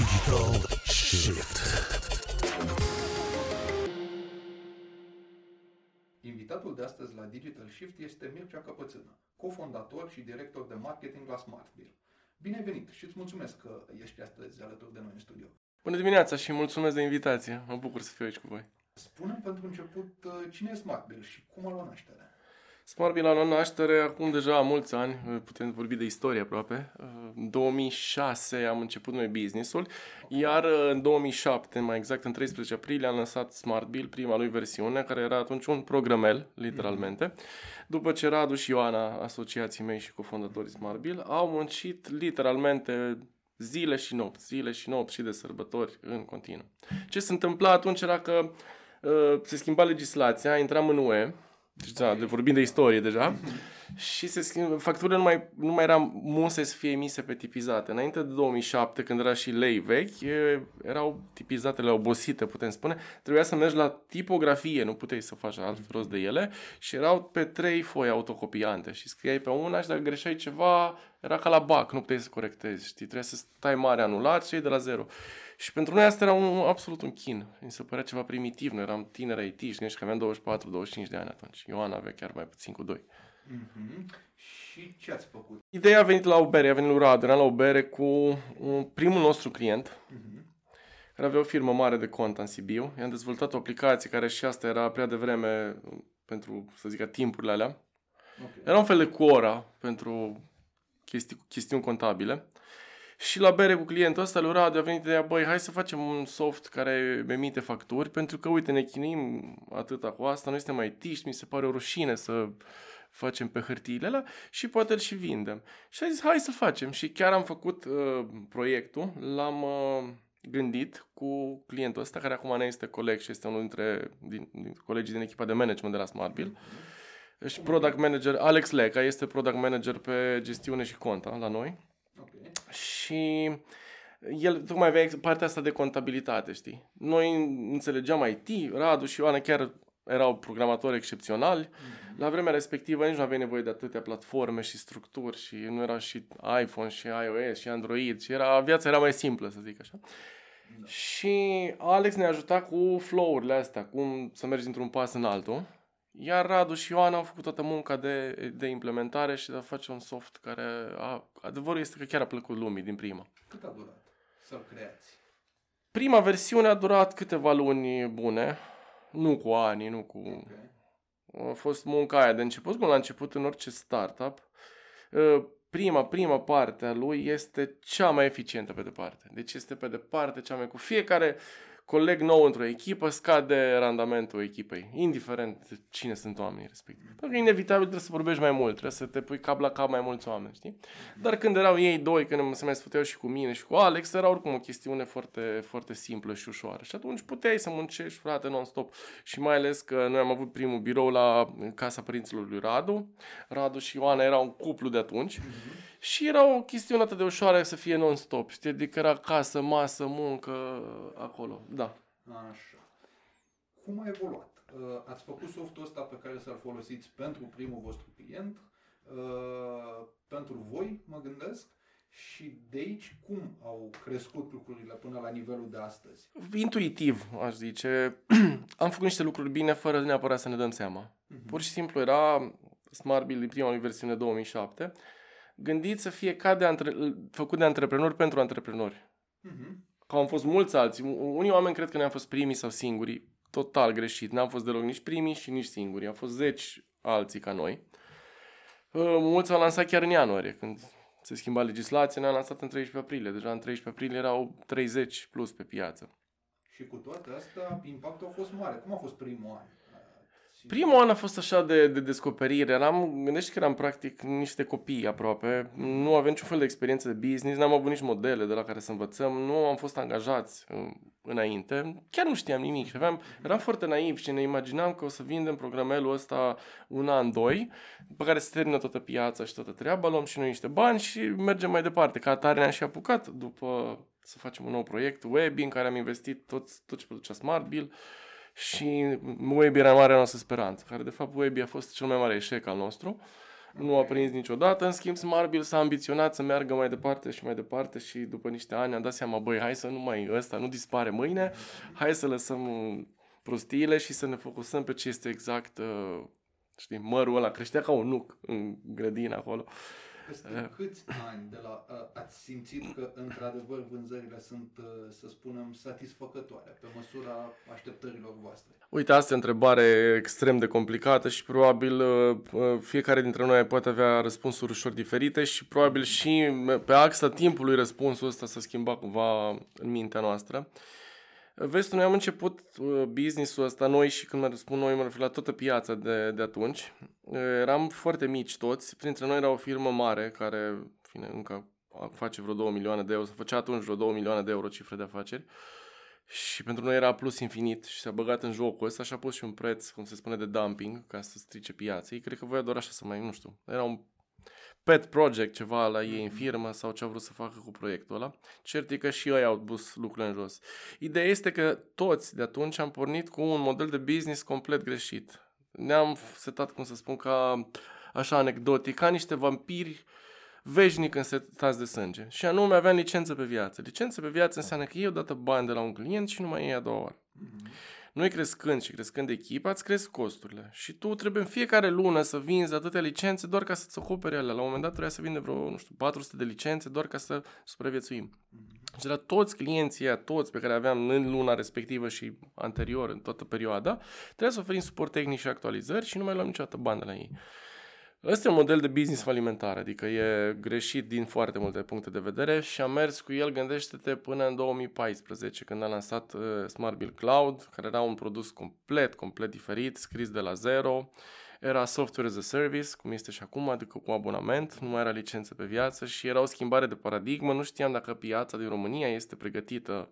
Digital Shift. Invitatul de astăzi la Digital Shift este Mircea Căpățână, cofondator și director de marketing la SmartBill. Bine ai venit și îți mulțumesc că ești astăzi alături de noi în studio. Bună dimineața și mulțumesc de invitație. Mă bucur să fiu aici cu voi. Spune pentru început uh, cine e SmartBill și cum a luat naștere. SmartBill a luat naștere acum deja mulți ani, putem vorbi de istorie aproape. În 2006 am început noi businessul, iar în 2007, mai exact în 13 aprilie, am lansat SmartBill, prima lui versiune, care era atunci un programel, literalmente. După ce Radu și Ioana, asociații mei și cofondatorii SmartBill, au muncit literalmente zile și nopți, zile și nopți și de sărbători în continuu. Ce se întâmpla atunci era că uh, se schimba legislația, intram în UE, deci, da, de vorbim de istorie deja. și se schimb, facturile nu mai, nu mai erau muse să fie emise pe tipizate. Înainte de 2007, când era și lei vechi, erau tipizatele obosite, putem spune. Trebuia să mergi la tipografie, nu puteai să faci altfel rost de ele. Și erau pe trei foi autocopiante. Și scriai pe una și dacă greșeai ceva, era ca la bac, nu puteai să corectezi. Știi? Trebuia să stai mare anulat și de la zero. Și pentru noi asta era un, absolut un chin. Mi se părea ceva primitiv. Noi eram tineri IT și că aveam 24-25 de ani atunci. Ioana avea chiar mai puțin cu 2. Mm-hmm. Și ce ați făcut? Ideea a venit la o bere, a venit lui Radu, la o bere cu un, primul nostru client, mm-hmm. care avea o firmă mare de cont în Sibiu. I-am dezvoltat o aplicație care și asta era prea devreme pentru, să zic, timpurile alea. Okay. Era un fel de Quora pentru chestii, chestiuni contabile. Și la bere cu clientul ăsta, lui Radu, a venit ideea, băi, hai să facem un soft care emite facturi, pentru că, uite, ne chinuim atâta cu asta, noi suntem mai tiști, mi se pare o rușine să facem pe hârtiile alea și poate îl și vindem. Și a zis, hai să facem. Și chiar am făcut uh, proiectul, l-am uh, gândit cu clientul ăsta, care acum ne este coleg și este unul dintre din, din colegii din echipa de management de la SmartBill. Mm-hmm. Și product manager, Alex Leca, este product manager pe gestiune și conta la noi și el tocmai avea partea asta de contabilitate, știi? Noi înțelegeam IT, Radu și Ioana chiar erau programatori excepționali. Mm-hmm. La vremea respectivă nici nu aveai nevoie de atâtea platforme și structuri și nu era și iPhone și iOS și Android și era, viața era mai simplă, să zic așa. Da. Și Alex ne ajuta cu flow-urile astea, cum să mergi într-un pas în altul. Iar Radu și Ioana au făcut toată munca de, de implementare și de a face un soft care, a, adevărul este că chiar a plăcut lumii din prima. Cât a durat să-l creați? Prima versiune a durat câteva luni bune, nu cu ani, nu cu... Okay. A fost munca aia de început, cum la început în orice startup. Ă, prima, prima parte a lui este cea mai eficientă pe departe. Deci este pe departe cea mai... Cu fiecare coleg nou într-o echipă, scade randamentul echipei, indiferent cine sunt oamenii respectivi. Pentru că inevitabil trebuie să vorbești mai mult, trebuie să te pui cap la cap mai mulți oameni, știi? Dar când erau ei doi, când se mai sfăteau și cu mine și cu Alex, era oricum o chestiune foarte, foarte simplă și ușoară. Și atunci puteai să muncești, frate, non-stop. Și mai ales că noi am avut primul birou la casa părinților lui Radu. Radu și Ioana erau un cuplu de atunci. Mm-hmm. Și era o chestiune atât de ușoară să fie non-stop, știi? Adică era casă, masă, muncă, acolo, da. Așa. Cum a evoluat? Uh, ați făcut softul ăsta pe care să-l folosiți pentru primul vostru client, uh, pentru voi, mă gândesc, și de aici cum au crescut lucrurile până la nivelul de astăzi? Intuitiv, aș zice. Am făcut niște lucruri bine fără neapărat să ne dăm seama. Uh-huh. Pur și simplu era Smart Build din prima versiune 2007 gândit să fie ca de antre- făcut de antreprenori pentru antreprenori. Uh-huh. Că au fost mulți alții. Unii oameni cred că ne-am fost primii sau singuri. Total greșit. N-am fost deloc nici primii și nici singuri. Au fost zeci alții ca noi. Uh, mulți au lansat chiar în ianuarie, când se schimba legislația, ne-am lansat în 13 aprilie. Deja în 13 aprilie erau 30 plus pe piață. Și cu toate astea, impactul a fost mare. Cum a fost primul an? Primul an a fost așa de, de descoperire. Eram, gândește că eram practic niște copii aproape. Nu aveam niciun fel de experiență de business, n-am avut nici modele de la care să învățăm, nu am fost angajați uh, înainte. Chiar nu știam nimic și aveam, eram foarte naiv și ne imaginam că o să vindem programelul ăsta un an, doi, pe care se termină toată piața și toată treaba, luăm și noi niște bani și mergem mai departe. Ca atare ne-am și apucat după să facem un nou proiect, Webi, în care am investit tot, tot ce producea Smart Bill și Webi era marea noastră speranță, care de fapt Webi a fost cel mai mare eșec al nostru. nu a prins niciodată. În schimb, Smartbill s-a ambiționat să meargă mai departe și mai departe și după niște ani am dat seama, băi, hai să nu mai, ăsta nu dispare mâine, hai să lăsăm prostiile și să ne focusăm pe ce este exact, uh, știi, mărul ăla creștea ca un nuc în grădină acolo. Peste câți ani de la uh, ați simțit că într-adevăr vânzările sunt, uh, să spunem, satisfăcătoare pe măsura așteptărilor voastre? Uite, asta e o întrebare extrem de complicată și probabil fiecare dintre noi poate avea răspunsuri ușor diferite și probabil și pe axa timpului răspunsul ăsta s-a schimbat cumva în mintea noastră. Vezi, noi am început uh, business-ul ăsta, noi și când mă spun noi, mă refer la toată piața de, de atunci. Uh, eram foarte mici toți, printre noi era o firmă mare care, fine, încă face vreo 2 milioane de euro, să făcea atunci vreo 2 milioane de euro cifre de afaceri. Și pentru noi era plus infinit și s-a băgat în jocul ăsta și a pus și un preț, cum se spune, de dumping, ca să strice piața. Ei cred că voia doar așa să mai, nu știu, era un pet project ceva la ei în firmă sau ce au vrut să facă cu proiectul ăla. Cert e că și ei au pus lucrurile în jos. Ideea este că toți de atunci am pornit cu un model de business complet greșit. Ne-am setat, cum să spun, ca așa anecdotic, ca niște vampiri veșnic însetați de sânge. Și anume aveam licență pe viață. Licență pe viață înseamnă că eu dată bani de la un client și nu mai iei a doua oară. Mm-hmm. Noi crescând și crescând echipa, îți cresc costurile. Și tu trebuie în fiecare lună să vinzi atâtea licențe doar ca să-ți acopere alea. La un moment dat trebuia să vinde vreo, nu știu, 400 de licențe doar ca să supraviețuim. Mm-hmm. Și de la toți clienții aia, toți pe care aveam în luna respectivă și anterior, în toată perioada, trebuie să oferim suport tehnic și actualizări și nu mai luăm niciodată bani de la ei. Ăsta e un model de business falimentar, adică e greșit din foarte multe puncte de vedere și am mers cu el, gândește-te, până în 2014, când a lansat uh, Smart Bill Cloud, care era un produs complet, complet diferit, scris de la zero, era software as a service, cum este și acum, adică cu abonament, nu mai era licență pe viață și era o schimbare de paradigmă, nu știam dacă piața din România este pregătită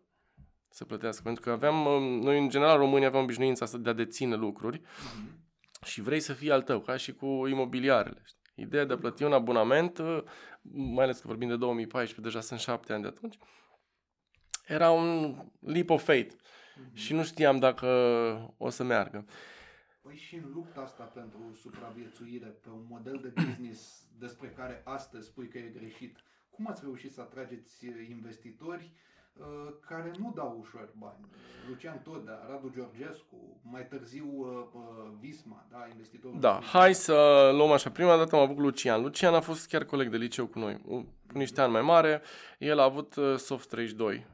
să plătească, pentru că aveam, uh, noi în general România aveam obișnuința asta de a deține lucruri, mm-hmm și vrei să fie al tău, ca și cu imobiliarele. Știi? Ideea de a plăti un abonament, uh, mai ales că vorbim de 2014, deja sunt șapte ani de atunci, era un leap of faith mm-hmm. și nu știam dacă o să meargă. Păi și în lupta asta pentru supraviețuire, pe un model de business despre care astăzi spui că e greșit, cum ați reușit să atrageți investitori Uh, care nu dau ușor bani. Lucian Toda, Radu Georgescu, mai târziu uh, uh, Visma, da, investitorul. Da, hai să luăm așa. Prima dată am avut cu Lucian. Lucian a fost chiar coleg de liceu cu noi, cu niște ani mai mare. El a avut Soft 32,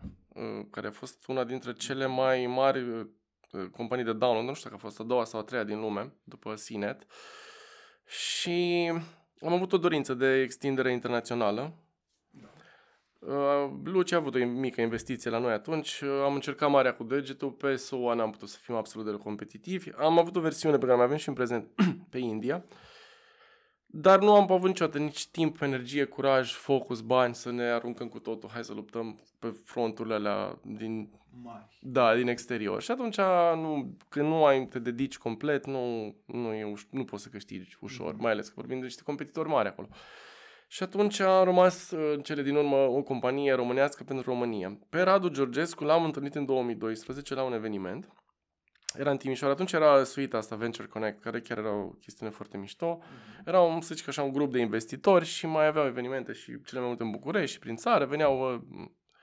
care a fost una dintre cele mai mari companii de download, nu știu dacă a fost a doua sau a treia din lume, după CNET. Și am avut o dorință de extindere internațională Uh, Luci a avut o mică investiție la noi atunci, uh, am încercat marea cu degetul, pe SOA n-am putut să fim absolut de competitivi. Am avut o versiune pe care mai avem și în prezent pe India, dar nu am avut niciodată nici timp, energie, curaj, focus, bani să ne aruncăm cu totul, hai să luptăm pe fronturile alea din, Mari. da, din exterior. Și atunci, nu, când nu ai, te dedici complet, nu, nu, e uș- nu poți să câștigi ușor, mm-hmm. mai ales că vorbim de niște competitori mari acolo. Uh, și atunci a rămas în cele din urmă o companie românească pentru România. Pe Radu Georgescu l-am întâlnit în 2012 la un eveniment. Era în Timișoara. Atunci era suita asta, Venture Connect, care chiar era o chestiune foarte mișto. Mm-hmm. Era un, să zic așa, un grup de investitori și mai aveau evenimente și cele mai multe în București și prin țară. Veneau uh,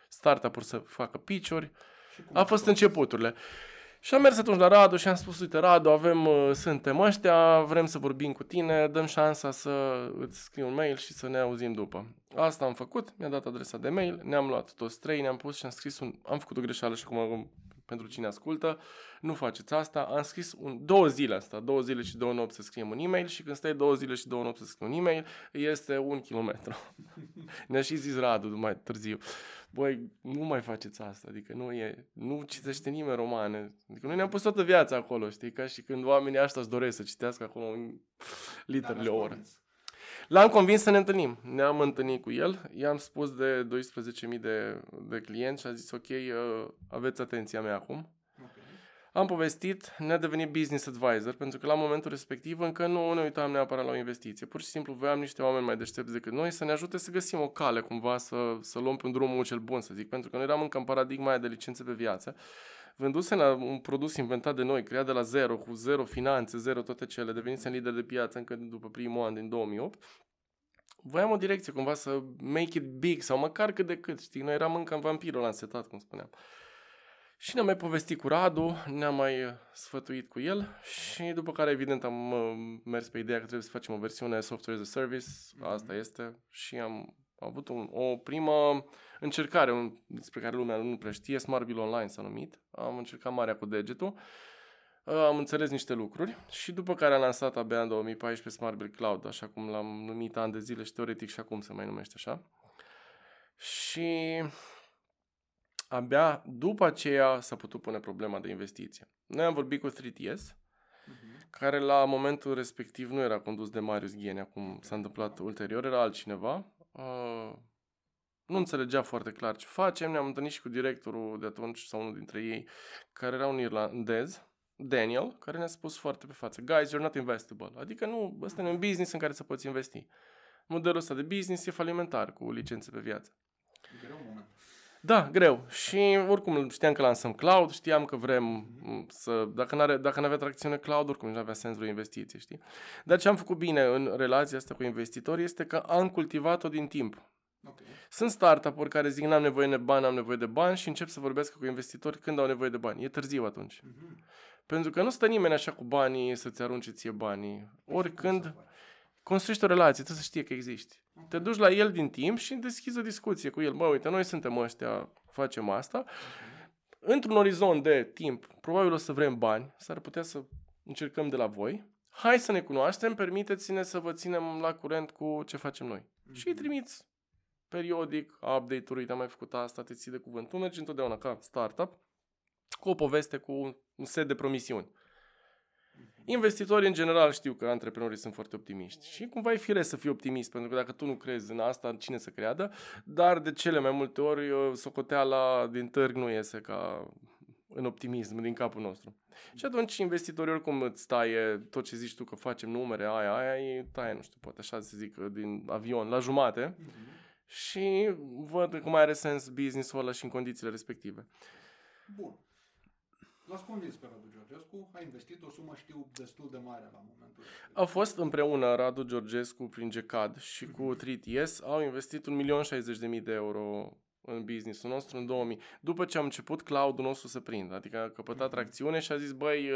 startup-uri să facă pitch-uri. A fost începuturile. Și am mers atunci la Radu și am spus, uite Radu, avem, uh, suntem ăștia, vrem să vorbim cu tine, dăm șansa să îți scriu un mail și să ne auzim după. Asta am făcut, mi-a dat adresa de mail, ne-am luat toți trei, ne-am pus și am scris un... Am făcut o greșeală și acum pentru cine ascultă, nu faceți asta. Am scris un, două zile asta, două zile și două nopți să scriem un e-mail și când stai două zile și două nopți să scrii un e-mail, este un kilometru. Ne-a și zis Radu mai târziu. Băi, nu mai faceți asta, adică nu e, nu citește nimeni romane. Adică noi ne-am pus toată viața acolo, știi, ca și când oamenii ăștia îți doresc să citească acolo în literele o oră. L-am convins să ne întâlnim. Ne-am întâlnit cu el, i-am spus de 12.000 de, de clienți și a zis ok, uh, aveți atenția mea acum. Okay. Am povestit, ne-a devenit business advisor, pentru că la momentul respectiv încă nu ne uitam neapărat la o investiție. Pur și simplu voiam niște oameni mai deștepți decât noi să ne ajute să găsim o cale cumva, să, să luăm pe un drumul cel bun, să zic, pentru că noi eram încă în paradigma aia de licențe pe viață. Vânduse la un produs inventat de noi, creat de la zero, cu zero finanțe, zero toate cele, devenisem lider de piață încă după primul an din 2008 voiam o direcție cumva să make it big sau măcar cât de cât, știi, noi eram încă în vampirul însetat, cum spuneam. Și ne-am mai povestit cu Radu, ne-am mai uh, sfătuit cu el și după care evident am uh, mers pe ideea că trebuie să facem o versiune software as a service, mm-hmm. asta este, și am avut un, o primă încercare un, despre care lumea nu prea știe, Smart Bill Online s-a numit, am încercat marea cu degetul, uh, am înțeles niște lucruri și după care am lansat abia în 2014 Smart Bill Cloud, așa cum l-am numit ani de zile și teoretic și acum se mai numește așa. Și abia după aceea s-a putut pune problema de investiție. Noi am vorbit cu 3TS, uh-huh. Mhm. care la momentul respectiv nu era condus de Marius Ghienea, cum s-a întâmplat ulterior, era altcineva. Uh, nu înțelegea foarte clar ce facem, ne-am întâlnit și cu directorul de atunci, sau unul dintre ei, care era un irlandez, Daniel, care ne-a spus foarte pe față, guys, you're not investable. Adică nu, ăsta e un business în care să poți investi. Modelul ăsta de business e falimentar cu licențe pe viață. Greu moment. Da, greu. Și oricum știam că lansăm cloud, știam că vrem să... Dacă nu dacă avea tracțiune cloud, oricum nu avea sens vreo investiție, știi? Dar ce am făcut bine în relația asta cu investitori este că am cultivat-o din timp. Okay. Sunt startup-uri care zic n-am nevoie de bani, am nevoie de bani și încep să vorbesc cu investitori când au nevoie de bani. E târziu atunci. Uh-huh. Pentru că nu stă nimeni așa cu banii să-ți arunce ție banii. Oricând construiești o relație, trebuie să știe că existi. Te duci la el din timp și deschizi o discuție cu el. Bă, uite, noi suntem ăștia, facem asta. Într-un orizont de timp, probabil o să vrem bani, s-ar putea să încercăm de la voi. Hai să ne cunoaștem, permiteți-ne să vă ținem la curent cu ce facem noi. Mm-hmm. Și îi trimiți periodic update-uri, uite, am mai făcut asta, te ții de cuvânt. Tu mergi întotdeauna ca startup cu o poveste, cu un set de promisiuni. Investitorii în general știu că antreprenorii sunt foarte optimiști și cumva e firesc să fii optimist, pentru că dacă tu nu crezi în asta, cine să creadă, dar de cele mai multe ori uh, socoteala din târg nu iese ca în optimism din capul nostru. Și atunci investitorii oricum îți taie tot ce zici tu că facem numere, aia, aia, e taie, nu știu, poate așa să zic, din avion la jumate mm-hmm. și văd cum are sens business-ul ăla și în condițiile respective. Bun. L-ați convins pe Radu Georgescu, a investit o sumă, știu, destul de mare la momentul Au fost împreună Radu Georgescu prin GECAD și mm-hmm. cu 3TS, au investit 1.060.000 de euro în businessul nostru în 2000. După ce am început cloud-ul nostru să prindă, adică a căpătat mm-hmm. tracțiune și a zis, băi,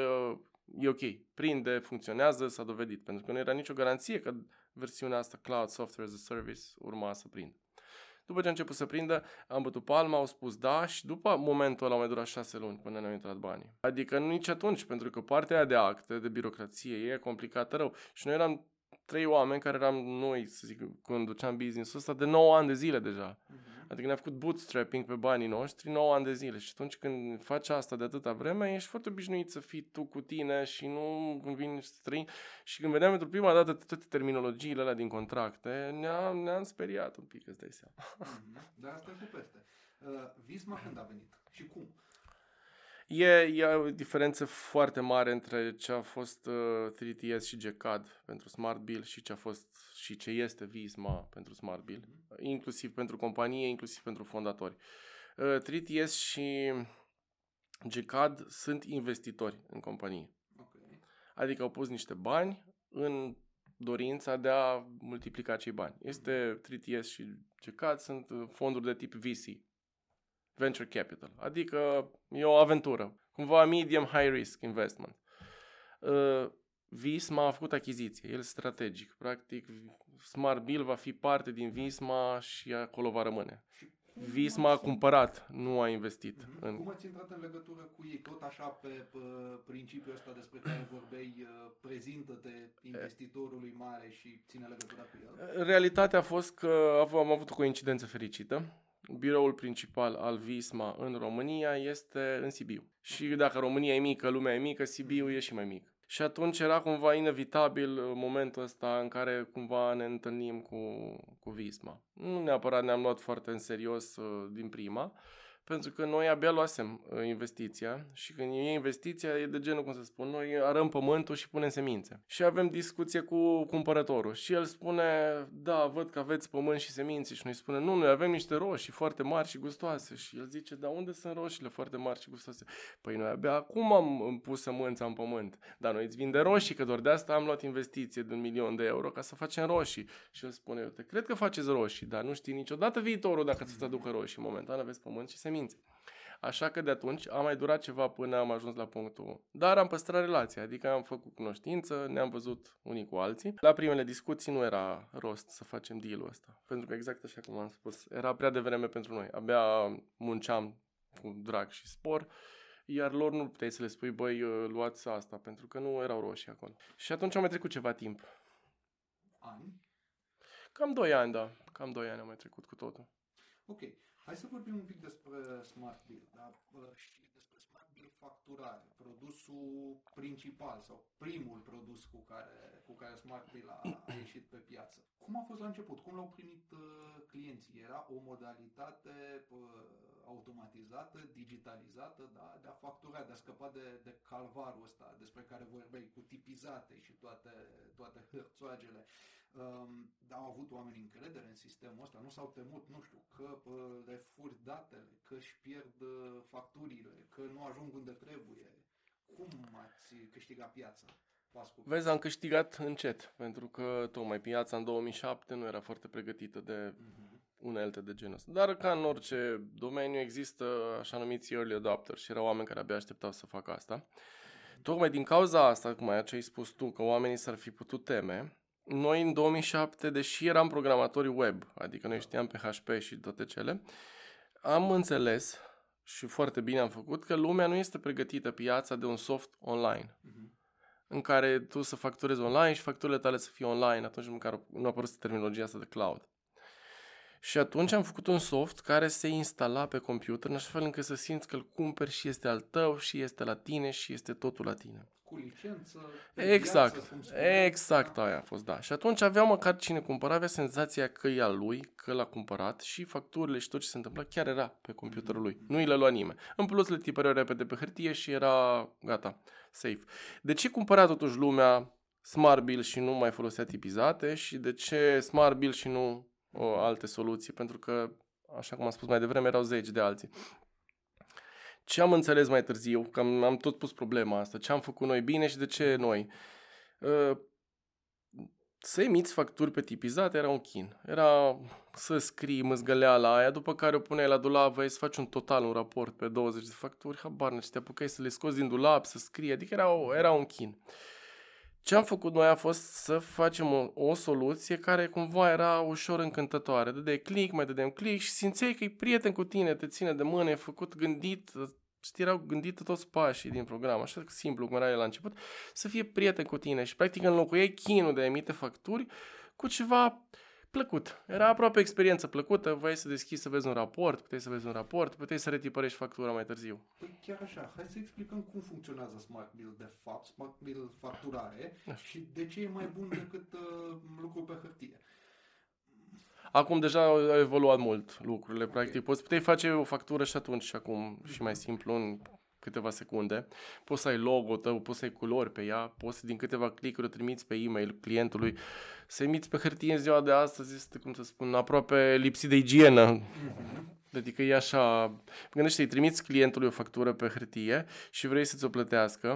e ok, prinde, funcționează, s-a dovedit, pentru că nu era nicio garanție că versiunea asta Cloud Software as a Service urma să prindă. După ce a început să prindă, am bătut palma, au spus da și după momentul ăla au mai durat șase luni până ne-au intrat banii. Adică nu nici atunci, pentru că partea aia de acte, de birocrație, e complicată rău. Și noi eram trei oameni care eram noi, să zic, conduceam business-ul ăsta de 9 ani de zile deja. Uh-huh. Adică ne-a făcut bootstrapping pe banii noștri 9 ani de zile și atunci când faci asta de atâta vreme, ești foarte obișnuit să fii tu cu tine și nu când vin străini. Și când vedeam pentru prima dată toate terminologiile alea din contracte, ne-am, ne-am speriat un pic, îți dai seama. Mm-hmm. Dar asta e cu peste. Uh, Visma când a venit și cum? E, e o diferență foarte mare între ce a fost uh, 3TS și GCAD pentru Smart Bill și ce a fost și ce este Visma pentru Smart Bill, mm-hmm. inclusiv pentru companie, inclusiv pentru fondatori. Uh, 3TS și GCAD sunt investitori în companie. Okay. Adică au pus niște bani în dorința de a multiplica cei bani. Este 3TS și GCAD sunt fonduri de tip VC, venture capital, adică e o aventură, cumva medium high risk investment. Uh, Visma a făcut achiziție, el strategic, practic Smart Bill va fi parte din Visma și acolo va rămâne. Visma a cumpărat, nu a investit. Mm-hmm. În... Cum ați intrat în legătură cu ei? Tot așa pe, pe principiul ăsta despre care vorbeai, uh, prezintă-te investitorului mare și ține legătura cu el? Realitatea a fost că am avut o coincidență fericită biroul principal al Visma în România este în Sibiu. Și dacă România e mică, lumea e mică, Sibiu e și mai mic. Și atunci era cumva inevitabil momentul ăsta în care cumva ne întâlnim cu, cu Visma. Nu neapărat ne-am luat foarte în serios uh, din prima, pentru că noi abia luasem uh, investiția și când e investiția e de genul, cum să spun, noi arăm pământul și punem semințe. Și avem discuție cu cumpărătorul și el spune, da, văd că aveți pământ și semințe și noi spune, nu, noi avem niște roșii foarte mari și gustoase și el zice, da, unde sunt roșiile foarte mari și gustoase? Păi noi abia acum am pus sămânța în pământ, dar noi îți vinde roșii, că doar de asta am luat investiție de un milion de euro ca să facem roșii. Și el spune, eu te cred că faceți roșii, dar nu știi niciodată viitorul dacă ți-ți aducă roșii. Momentan aveți pământ și semințe. Așa că de atunci a mai durat ceva până am ajuns la punctul. Dar am păstrat relația, adică am făcut cunoștință, ne-am văzut unii cu alții. La primele discuții nu era rost să facem deal-ul ăsta, pentru că exact așa cum am spus, era prea devreme pentru noi. Abia munceam cu drag și spor, iar lor nu puteai să le spui, băi, luați asta, pentru că nu erau roșii acolo. Și atunci a mai trecut ceva timp. Ani? Cam 2 ani, da. Cam 2 ani am mai trecut cu totul. Ok. Hai să vorbim un pic despre Smart Bill, da? și despre Smart Bill facturare, produsul principal sau primul produs cu care, cu care Smart Bill a, a ieșit pe piață. Cum a fost la început? Cum l-au primit uh, clienții? Era o modalitate uh, automatizată, digitalizată, da? de a factura, de a scăpa de, de calvarul ăsta despre care vorbeai, cu tipizate și toate, toate hârțoagele. Um, dar au avut oamenii încredere în sistemul ăsta, nu s-au temut, nu știu, că uh, le furi datele, că își pierd uh, facturile, că nu ajung unde trebuie. Cum ați câștigat piața? Vezi, am câștigat încet, pentru că tocmai piața în 2007 nu era foarte pregătită de uh-huh. unelte de genul ăsta. Dar ca în orice domeniu există așa numiți early adopters și erau oameni care abia așteptau să facă asta. Tocmai din cauza asta, cum ai ce ai spus tu, că oamenii s-ar fi putut teme, noi în 2007, deși eram programatori web, adică noi știam pe HP și toate cele, am înțeles și foarte bine am făcut că lumea nu este pregătită piața de un soft online. Uh-huh. În care tu să facturezi online și facturile tale să fie online atunci în care nu a apărut terminologia asta de cloud. Și atunci am făcut un soft care se instala pe computer în așa fel încât să simți că îl cumperi și este al tău și este la tine și este totul la tine cu licență. Exact, viață, exact aia a fost, da. Și atunci avea măcar cine cumpăra, avea senzația că e al lui, că l-a cumpărat și facturile și tot ce se întâmpla chiar era pe computerul lui. Nu i le lua nimeni. În plus le tipăreau repede pe hârtie și era gata, safe. De ce cumpăra totuși lumea Smart Bill și nu mai folosea tipizate și de ce Smart Bill și nu o, alte soluții? Pentru că, așa cum am spus mai devreme, erau zeci de alții. Ce am înțeles mai târziu, că am, am tot pus problema asta, ce am făcut noi bine și de ce noi. Uh, să emiți facturi pe tipizate era un chin. Era să scrii măzgăleala aia, după care o puneai la dulap, vrei să faci un total, un raport pe 20 de facturi, habar nu te apucai să le scoți din dulap, să scrii, adică era, era un chin. Ce am făcut noi a fost să facem o, o soluție care cumva era ușor încântătoare. Dădeai click, mai dădeam click și simțeai că e prieten cu tine, te ține de mână, e făcut gândit, știi, erau gândite toți pașii din program, așa simplu cum era el la început, să fie prieten cu tine și practic înlocuiei chinul de a emite facturi cu ceva plăcut. Era aproape experiență plăcută, vrei să deschizi să vezi un raport, puteai să vezi un raport, puteai să retipărești factura mai târziu. Păi chiar așa, hai să explicăm cum funcționează Smart Bill de fapt, Smart Bill facturare așa. și de ce e mai bun decât uh, lucru pe hârtie. Acum deja au evoluat mult lucrurile, practic. Poți puteai face o factură și atunci și acum și mai simplu în câteva secunde. Poți să ai logo tău, poți să ai culori pe ea, poți din câteva click-uri trimiți pe e-mail clientului. Să emiți pe hârtie în ziua de astăzi este, cum să spun, aproape lipsit de igienă. Adică e așa, gândește îi trimiți clientului o factură pe hârtie și vrei să-ți o plătească,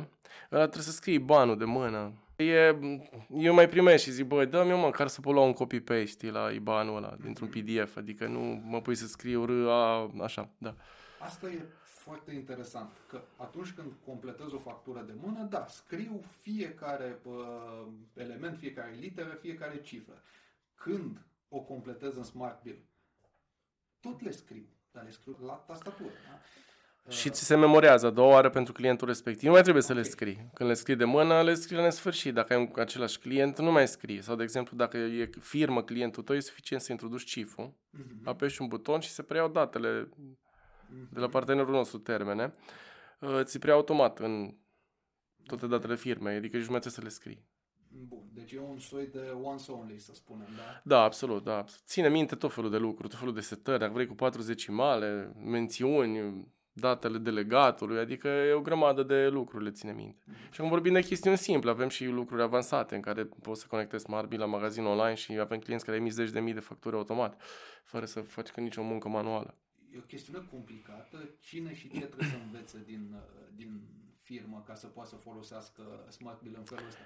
ăla trebuie să scrii banul de mână. E, eu mai primesc și zic, băi, dă-mi eu măcar să pot lua un copy-paste la IBAN-ul ăla, dintr-un PDF, adică nu mă pui să scriu R, A, așa, da. Asta e foarte interesant, că atunci când completez o factură de mână, da, scriu fiecare uh, element, fiecare literă, fiecare cifră. Când o completez în Smart Bill, tot le scriu, dar le scriu la tastatură. Da? Și ți se memorează a doua oară pentru clientul respectiv. Nu mai trebuie să okay. le scrii. Când le scrii de mână, le scrii la nesfârșit. Dacă ai un același client, nu mai scrii. Sau, de exemplu, dacă e firmă clientul tău, e suficient să introduci ciful, mm-hmm. apeși un buton și se preiau datele mm-hmm. De la partenerul nostru, termene. Uh, ți preia automat în toate datele firmei, adică nici nu mai trebuie să le scrii. Bun, deci e un soi de once only, să spunem, da? Da, absolut, da. Ține minte tot felul de lucruri, tot felul de setări, dacă vrei cu 40 male, mențiuni, datele delegatului, adică e o grămadă de lucruri le ține minte. Și acum vorbim de chestiuni simple, avem și lucruri avansate în care poți să conectezi Smart la magazin online și avem clienți care emit zeci de mii de facturi automat, fără să faci nicio muncă manuală. E o chestiune complicată. Cine și ce trebuie să învețe din, din firmă ca să poată să folosească Smart Bill în felul ăsta?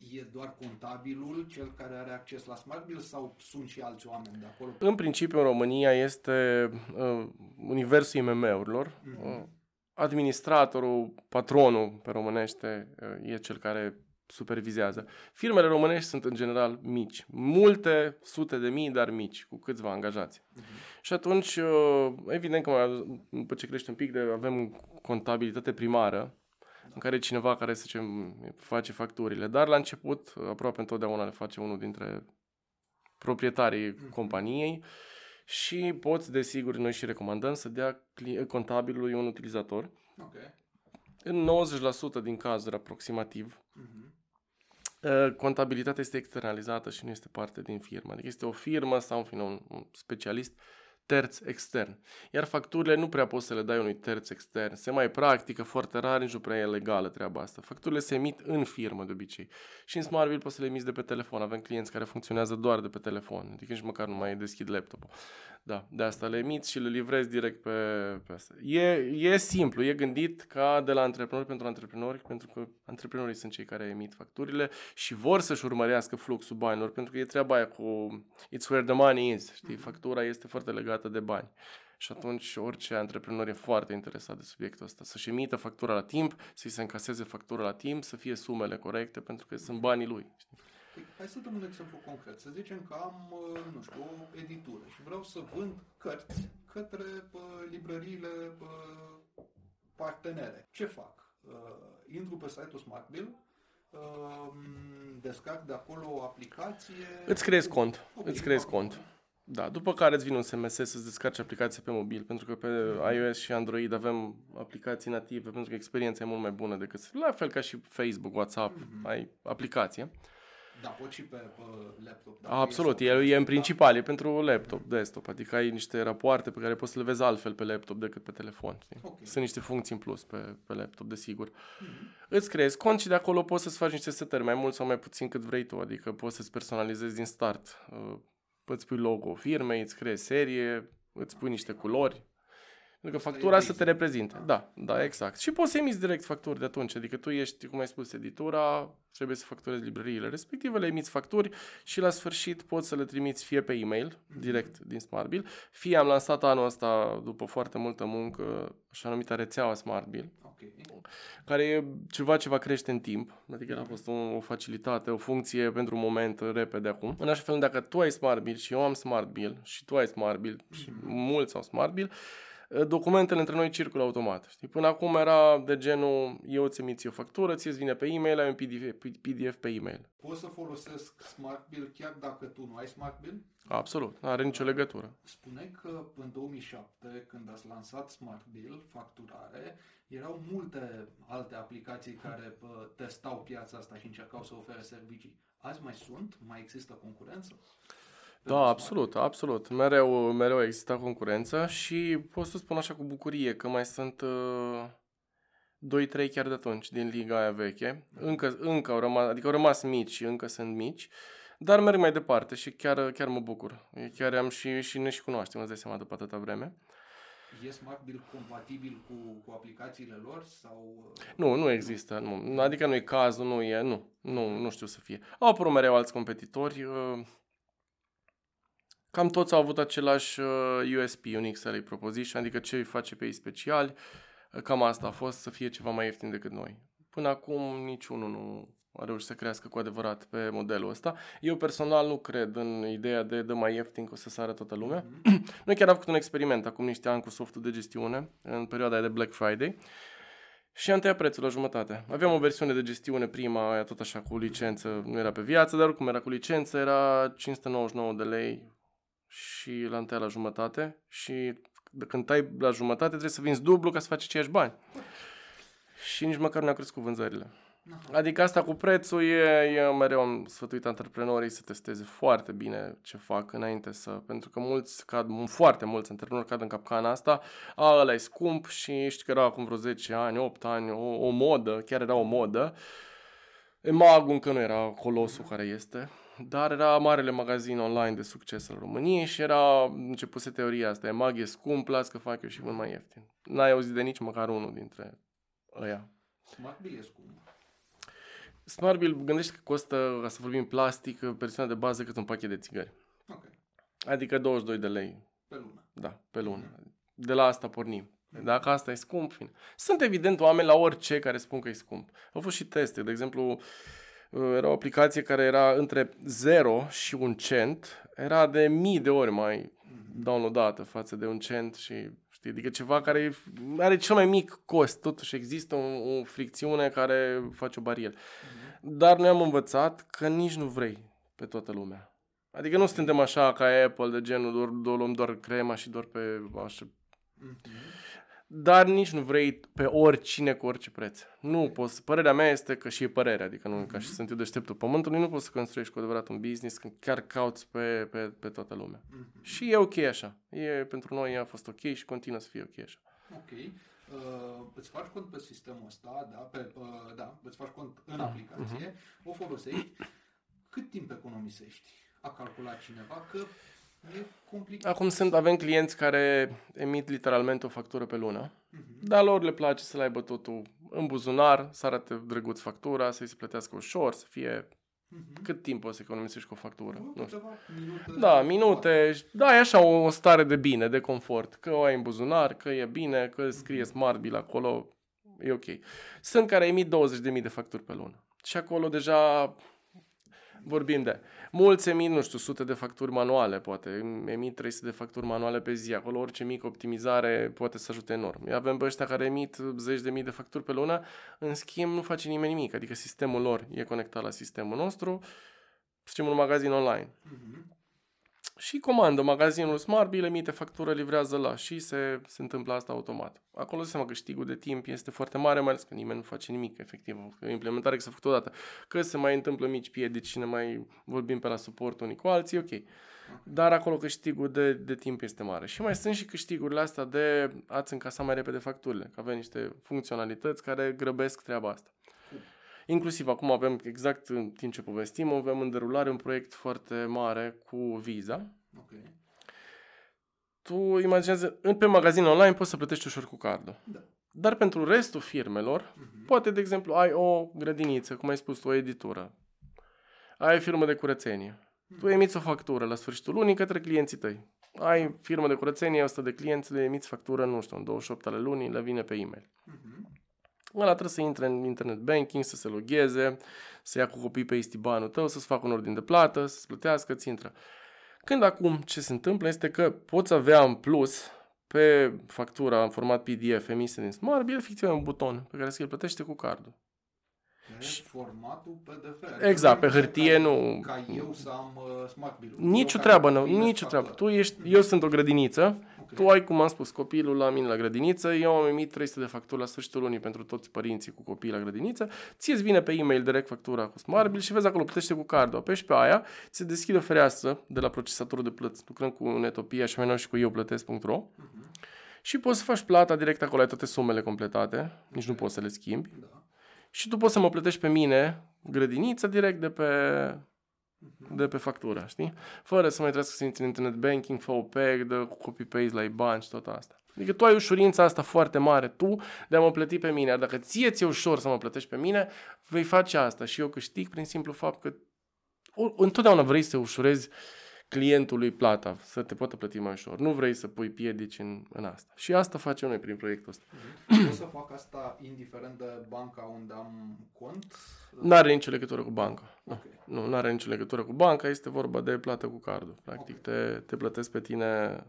E doar contabilul cel care are acces la Smart Bill sau sunt și alți oameni de acolo? În principiu, în România este uh, universul IMM-urilor. Uh-huh. Uh, administratorul, patronul pe românește, uh, e cel care supervizează. Firmele românești sunt în general mici, multe sute de mii, dar mici, cu câțiva angajați. Uh-huh. Și atunci, uh, evident că după ce crește un pic, de, avem contabilitate primară, în care cineva care, să zicem, face facturile. Dar la început, aproape întotdeauna le face unul dintre proprietarii mm-hmm. companiei și poți, desigur, noi și recomandăm să dea contabilului un utilizator. Okay. În 90% din cazuri, aproximativ, mm-hmm. contabilitatea este externalizată și nu este parte din firmă. Adică este o firmă sau, în un, un specialist terț extern. Iar facturile nu prea poți să le dai unui terț extern. Se mai practică foarte rar, nici nu prea e legală treaba asta. Facturile se emit în firmă de obicei. Și în Smartbill poți să le emiți de pe telefon. Avem clienți care funcționează doar de pe telefon. Adică nici măcar nu mai deschid laptopul. Da, de asta le emiți și le livrezi direct pe, pe asta. E, e simplu, e gândit ca de la antreprenori pentru antreprenori, pentru că antreprenorii sunt cei care emit facturile și vor să-și urmărească fluxul banilor, pentru că e treaba aia cu it's where the money is, știi? Mhm. Factura este foarte legată de bani. Și atunci orice antreprenor e foarte interesat de subiectul ăsta. Să-și emită factura la timp, să-i se încaseze factura la timp, să fie sumele corecte, pentru că sunt banii lui. Știi? Păi, hai să dăm un exemplu concret. Să zicem că am, uh, nu știu, o editură și vreau să vând cărți către pă, librăriile pă, partenere. Ce fac? Uh, intru pe site-ul SmartBill, uh, descarc de acolo o aplicație... Îți creezi cont. Okay, îți creezi cont. Da, după care îți vine un SMS să-ți descarci aplicația pe mobil, pentru că pe iOS și Android avem aplicații native, pentru că experiența e mult mai bună decât... La fel ca și Facebook, WhatsApp, mm-hmm. ai aplicație. Da, poți și pe, pe laptop. Da, Absolut, e, e în principal, e pentru laptop, desktop, adică ai niște rapoarte pe care poți să le vezi altfel pe laptop decât pe telefon. Okay. Sunt niște funcții în plus pe, pe laptop, desigur. Mm-hmm. Îți creezi cont și de acolo poți să-ți faci niște setări, mai mult sau mai puțin cât vrei tu, adică poți să-ți personalizezi din start. Uh, îți pui logo firmei, îți creezi serie, îți pui niște culori, pentru că factura să te reprezinte. Da, da, exact. Și poți să emiți direct facturi de atunci. Adică tu ești, cum ai spus, editura, trebuie să facturezi librăriile respective, le emiți facturi și la sfârșit poți să le trimiți fie pe e-mail, direct din SmartBill, fie am lansat anul ăsta, după foarte multă muncă, așa numită rețeaua SmartBill, okay. care e ceva ce va crește în timp, adică a fost o facilitate, o funcție pentru un moment repede acum. În așa fel, dacă tu ai SmartBill și eu am SmartBill și tu ai SmartBill și mulți au SmartBill, Eh, documentele între noi circulă automat. Știi? Până acum era de genul, eu îți emiți o factură, ți vine pe e-mail, ai un PDF, PDF pe e-mail. Poți să folosesc Smart Bill chiar dacă tu nu ai Smart Bill? Absolut, nu are nicio legătură. Spuneai că în 2007, când ați lansat Smart Bill, facturare, erau multe alte aplicații care testau piața asta și încercau să ofere servicii. Azi mai sunt? Mai există concurență? Da, absolut, absolut. Mereu, mereu există concurență și pot să spun așa cu bucurie că mai sunt uh, 2-3 chiar de atunci din liga aia veche. Încă, încă au rămas, adică au rămas mici, încă sunt mici, dar merg mai departe și chiar, chiar mă bucur. Chiar am și, și ne și cunoaștem, îți dai seama după atâta vreme. E SmartBill compatibil cu, cu aplicațiile lor? sau? Uh, nu, nu există. Nu. Adică nu e cazul, nu e, nu, nu, nu știu să fie. Au apărut mereu alți competitori. Uh, Cam toți au avut același USP, uh, Unique Selling Proposition, adică ce îi face pe ei speciali. Uh, cam asta a fost, să fie ceva mai ieftin decât noi. Până acum niciunul nu a reușit să crească cu adevărat pe modelul ăsta. Eu personal nu cred în ideea de dă mai ieftin că o să sară toată lumea. Mm-hmm. Noi chiar am făcut un experiment acum niște ani cu softul de gestiune, în perioada de Black Friday. Și am tăiat prețul la jumătate. Aveam o versiune de gestiune prima, aia tot așa cu licență, nu era pe viață, dar cum era cu licență, era 599 de lei și l-am tăiat la jumătate și când tai la jumătate trebuie să vinzi dublu ca să faci aceiași bani. Și nici măcar nu a crescut vânzările. Aha. Adică asta cu prețul e, eu mereu am sfătuit antreprenorii să testeze foarte bine ce fac înainte să, pentru că mulți cad, foarte mulți antreprenori cad în capcana asta, a, ăla e scump și știi că era acum vreo 10 ani, 8 ani, o, o modă, chiar era o modă. Emag încă nu era colosul care este, dar era marele magazin online de succes al României și era începuse teoria asta, Emag e scump, las că fac eu și mult mai ieftin. N-ai auzit de nici măcar unul dintre ăia. Smartbill e scump. Smartbill, gândește că costă, ca să vorbim plastic, persoana de bază cât un pachet de țigări. Ok. Adică 22 de lei, Pe lună. da, pe lună. De la asta pornim. Dacă asta e scump, fine. Sunt evident oameni la orice care spun că e scump. Au fost și teste. De exemplu, era o aplicație care era între 0 și un cent. Era de mii de ori mai downloadată față de un cent și știi, adică ceva care are cel mai mic cost. Totuși există o, o fricțiune care face o barieră. Dar noi am învățat că nici nu vrei pe toată lumea. Adică nu suntem așa ca Apple de genul doar, doar luăm doar crema și doar pe așa. Mhm. Dar nici nu vrei pe oricine cu orice preț. Nu poți. Părerea mea este că și e părerea, adică nu ca și sunt eu deșteptul pământului, nu poți să construiești cu adevărat un business când chiar cauți pe, pe, pe toată lumea. Mhm. Și e ok așa. E, pentru noi a fost ok și continuă să fie ok așa. Ok. Uh, îți faci cont pe sistemul ăsta, da, pe, uh, da, îți faci cont în aplicație, o folosești. Cât timp economisești? A calculat cineva că e complicat. Acum sunt, avem clienți care emit literalmente o factură pe lună, Mhm. dar lor le place să le aibă totul în buzunar, să arate drăguț factura, să-i se plătească ușor, să fie Mhm. cât timp poți să economisești cu o factură. Nu știu. Câteva minute. Da, minute, da, e așa o, o stare de bine, de confort, că o ai în buzunar, că e bine, că scrie Smart Bill acolo, e ok. Sunt care emit 20.000 de facturi pe lună și acolo deja vorbim de... Mulți emit, nu știu, sute de facturi manuale, poate, emit 300 de facturi manuale pe zi, acolo orice mică optimizare poate să ajute enorm. Avem pe ăștia care emit zeci de mii de facturi pe lună, în schimb nu face nimeni nimic, adică sistemul lor e conectat la sistemul nostru, să zicem un magazin online. Mhm. Și comandă magazinul Smart Bill, emite factură, livrează la și se, se întâmplă asta automat. Acolo se seama că câștigul de timp este foarte mare, mai ales că nimeni nu face nimic efectiv. Că e o implementare că s-a făcut odată. Că se mai întâmplă mici piedici și ne mai vorbim pe la suport unii cu alții, ok. Dar acolo câștigul de, de timp este mare. Și mai sunt și câștigurile astea de ați încasa mai repede facturile. Că avem niște funcționalități care grăbesc treaba asta. Inclusiv acum avem, exact în timp ce povestim, avem în derulare un proiect foarte mare cu Visa. Ok. Tu imaginează, în- pe magazin online poți să plătești ușor cu cardul. Da. Dar pentru restul firmelor, Mhm. poate, de exemplu, ai o grădiniță, cum ai spus tu, o editură. Ai o firmă de curățenie. Tu emiți o factură la sfârșitul lunii către clienții tăi. Ai firmă de curățenie, 100 de clienți, le emiți factură, nu știu, în 28 ale lunii, le vine pe e-mail. Mhm. Ăla trebuie să intre în internet banking, să se logheze, să ia cu copii pe banul tău, să-ți facă un ordin de plată, să-ți plătească, ți intră. Când acum ce se întâmplă este că poți avea în plus pe factura în format PDF emisă din Smart Bill, efectiv un buton pe care să-l plătește cu cardul. Pe formatul PDF. Exact, pe Adică hârtie ca- nu- Ca eu să am uh, smart bill Nici o treabă, nu, nici o treabă. Tu ești, eu sunt o grădiniță, tu ai, cum am spus, copilul la mine la grădiniță, eu am emit 300 de facturi la sfârșitul lunii pentru toți părinții cu copii la grădiniță, ție îți vine pe e-mail direct factura cu Smart Bill și vezi acolo, plătește cu cardul, apeși pe aia, ți se deschide o fereastră de la procesatorul de plăți, lucrăm cu Netopia și mai nou și cu eu plătesc.ro și poți să faci plata direct acolo, ai toate sumele completate, nici nu poți să le schimbi. Da. Și tu poți să mă plătești pe mine grădiniță direct de pe, de pe factură, știi? Fără să mai trebuie să intri în internet banking, fă OPEC, dă copy-paste la IBAN și tot asta. Adică tu ai ușurința asta foarte mare, tu, de a mă plăti pe mine. Iar dacă ție ți-e ușor să mă plătești pe mine, vei face asta. Și eu câștig prin simplu fapt că o- întotdeauna vrei să ușurezi clientului plata, să te poată plăti mai ușor. Nu vrei să pui piedici în, în asta. Și asta facem noi prin proiectul ăsta. Pot să fac asta indiferent de banca unde am cont? Nu are nicio legătură cu banca. Nu. Ok. Nu, nu are nicio legătură cu banca, este vorba de plată cu cardul. Practic, Ok. te, te plătesc pe tine, Mhm.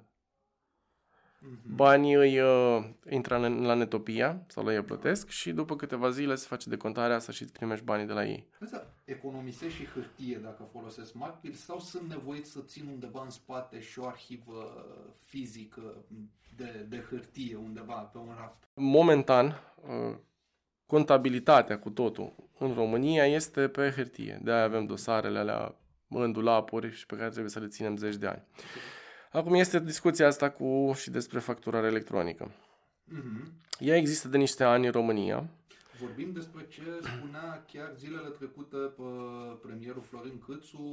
Banii îi uh, intră în- la Netopia sau la ei plătesc și după câteva zile se face decontarea asta și îți primești banii de la ei. Însă, economisesc și hârtie dacă folosesc smart bill sau sunt nevoit să țin undeva în spate și o arhivă fizică de, de hârtie undeva pe un raft? Momentan, uh, contabilitatea cu totul în România este pe hârtie. De-aia avem dosarele alea în dulapuri și pe care trebuie să le ținem zeci de ani. Acum este discuția asta cu și despre facturare electronică. Mhm. Ea există de niște ani în România. Vorbim despre ce spunea chiar zilele trecute pe premierul Florin Câțu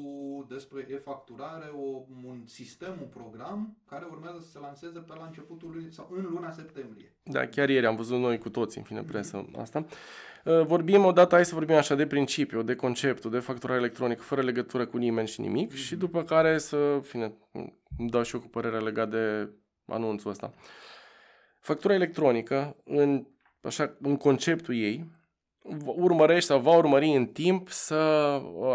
despre e-facturare, o, un sistem, un program care urmează să se lanseze pe la începutul lui, sau în luna septembrie. Da, chiar ieri am văzut noi cu toții, în fine, presă asta. Uh, Vorbim odată, hai să vorbim așa de principiu, de conceptul, de facturare electronică, fără legătură cu nimeni și nimic și după care să, în fine, îmi dau și eu cu părerea legat de anunțul ăsta. Factura electronică, în, așa, în conceptul ei, v- urmărește sau va urmări în timp să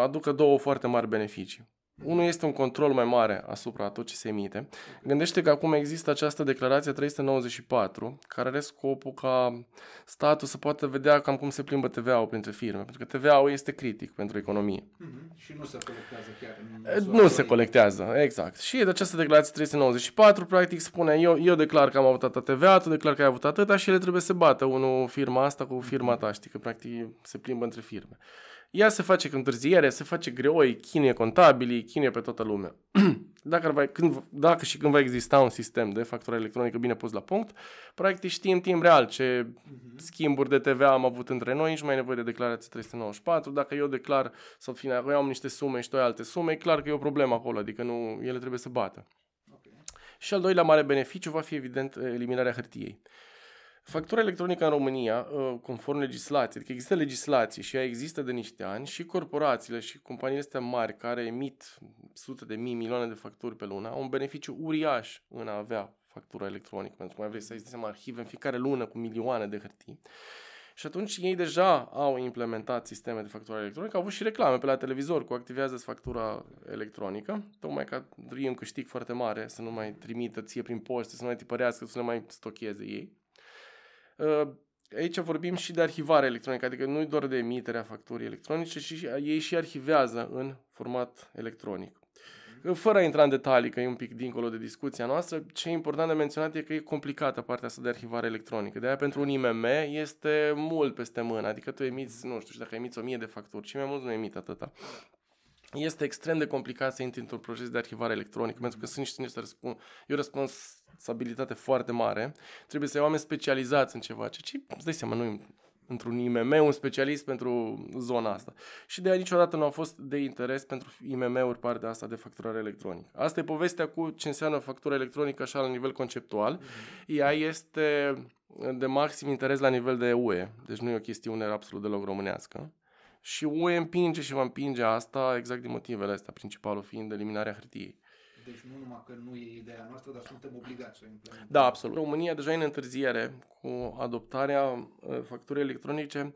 aducă două foarte mari beneficii. Unul este un control mai mare asupra tot ce se emite. Gândește că acum există această declarație 394 care are scopul ca statul să poată vedea cam cum se plimbă TVA-ul printre firme, pentru că TVA-ul este critic pentru economie. Mhm. Și nu se colectează chiar în E, măsura Nu se dorită. colectează, exact. Și de această declarație 394, practic, spune eu, eu declar că am avut atâta TVA, tu declar că ai avut atâta și ele trebuie să bată unul firma asta cu firma ta, știi, că practic se plimbă între firme. Ea se face cu întârziere, se face greoi, chinuie contabilii, chinuie pe toată lumea. dacă, ar va, când, dacă și când va exista un sistem de facturare electronică bine pus la punct, practic știi în timp real ce schimburi de TVA am avut între noi, nici nu mai e nevoie de declarație 394. Dacă eu declar, sau fine, eu am niște sume și tu ai alte sume, e clar că e o problemă acolo, adică nu, ele trebuie să bată. Ok. Și al doilea mare beneficiu va fi, evident, eliminarea hârtiei. Factura electronică în România, uh, conform legislației, adică există legislație și ea există de niște ani și corporațiile și companiile astea mari care emit sute de mii, milioane de facturi pe lună au un beneficiu uriaș în a avea factura electronică, pentru că mai vrei să ai seama arhive în fiecare lună cu milioane de hârtii. Și atunci ei deja au implementat sisteme de facturare electronică, au avut și reclame pe la televizor cu activează factura electronică, tocmai ca să un câștig foarte mare, să nu mai trimită ție prin poștă, să nu mai tipărească, să nu mai stocheze ei. Uh, Aici vorbim și de arhivare electronică, adică nu doar de emiterea facturii electronice, ci și- ei și arhivează în format electronic. Fără a intra în detalii, că e un pic dincolo de discuția noastră, ce e important de menționat e că e complicată partea asta de arhivare electronică. De aia pentru un IMM este mult peste mână, adică tu emiți, nu știu, și dacă emiți 1000 de facturi, și mai mulți nu emit atâta. Este extrem de complicat să intri într-un proces de arhivare electronică, pentru că sunt niște, niște răspund, e o responsabilitate foarte mare. Trebuie să ai oameni specializați în ceva, ceea ce îți dai seama, nu e într-un IMM un specialist pentru zona asta. Și de aia niciodată nu a fost de interes pentru IMM-uri partea asta de facturare electronică. Asta e povestea cu ce înseamnă factura electronică așa la nivel conceptual. Ea este de maxim interes la nivel de UE, deci nu e o chestiune absolut deloc românească. Și UE împinge și va împinge asta exact din motivele astea, principalul fiind eliminarea hârtiei. Deci nu numai că nu e ideea noastră, dar suntem obligați să o implementăm. Da, absolut. România deja e în întârziere cu adoptarea uh, facturii electronice,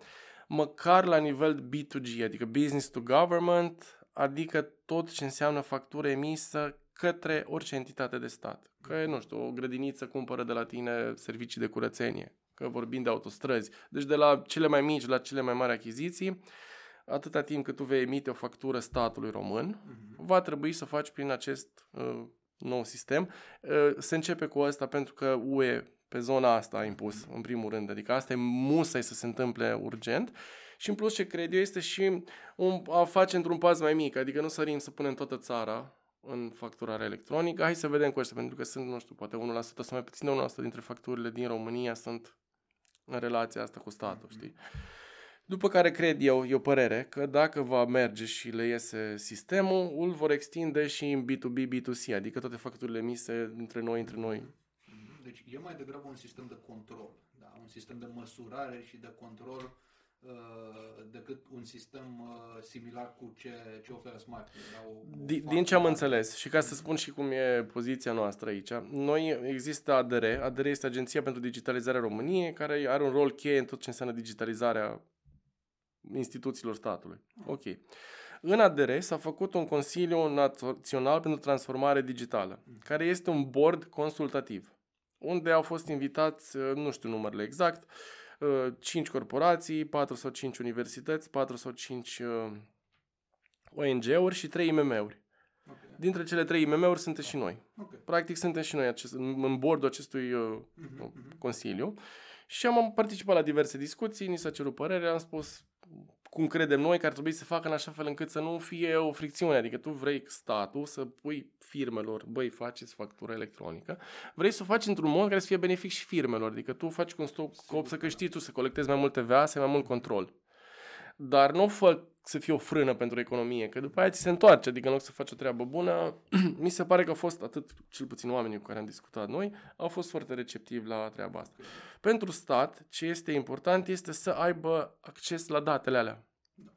măcar la nivel B2G, adică Business to Government, adică tot ce înseamnă factură emisă către orice entitate de stat. Că, nu știu, o grădiniță cumpără de la tine servicii de curățenie, că vorbim de autostrăzi. Deci de la cele mai mici la cele mai mari achiziții, atâta timp cât tu vei emite o factură statului român, va trebui să faci prin acest uh, nou sistem. Uh, se începe cu asta pentru că UE pe zona asta a impus, în primul rând. Adică asta e musai să se întâmple urgent. Și în plus ce cred eu este și un, a face într-un pas mai mic, adică nu sărim să punem toată țara în facturare electronică. Hai să vedem cu ăștia, pentru că sunt, nu știu, poate 1% sau mai puțin de 1% dintre facturile din România sunt în relația asta cu statul, știi? După care cred eu, e o părere, că dacă va merge și le iese sistemul, îl vor extinde și în B2B, B2C, adică toate facturile emise între noi, între noi. Mhm. Deci e mai degrabă un sistem de control, da? un sistem de măsurare și de control uh, decât un sistem uh, similar cu ce, ce oferă Smart. Da? O, o Din, din ce am factură. înțeles și ca să spun și cum e poziția noastră aici, noi există ADR, ADR este Agenția pentru Digitalizarea României, care are un rol cheie în tot ce înseamnă digitalizarea instituțiilor statului. Ok. În ADR s-a făcut un Consiliu Național pentru Transformare Digitală, care este un board consultativ, unde au fost invitați, uh, nu știu numărele exact, 5 corporații, 4 sau 5 universități, 4 sau 5 ONG-uri și 3 IMM-uri. Ok, Dintre cele 3 IMM-uri suntem și noi. ok. Practic suntem și noi acest, în în bordul acestui uh, Mhm, mhm. consiliu Și am participat la diverse discuții, ni s-a cerut părere, am spus cum credem noi că ar trebui să facă în așa fel încât să nu fie o fricțiune. Adică tu vrei statul să pui firmelor, băi, faceți factură electronică, vrei să o faci într-un mod care să fie benefic și firmelor. Adică tu faci cu un scop să câștigi tu, să colectezi mai multe TVA, să ai mai mult control. Dar nu fă să fie o frână pentru economie, că după aia ți se întoarce, adică în loc să faci o treabă bună, mi se pare că au fost atât, cel puțin oamenii cu care am discutat noi, au fost foarte receptivi la treaba asta. Pentru stat, ce este important este să aibă acces la datele alea.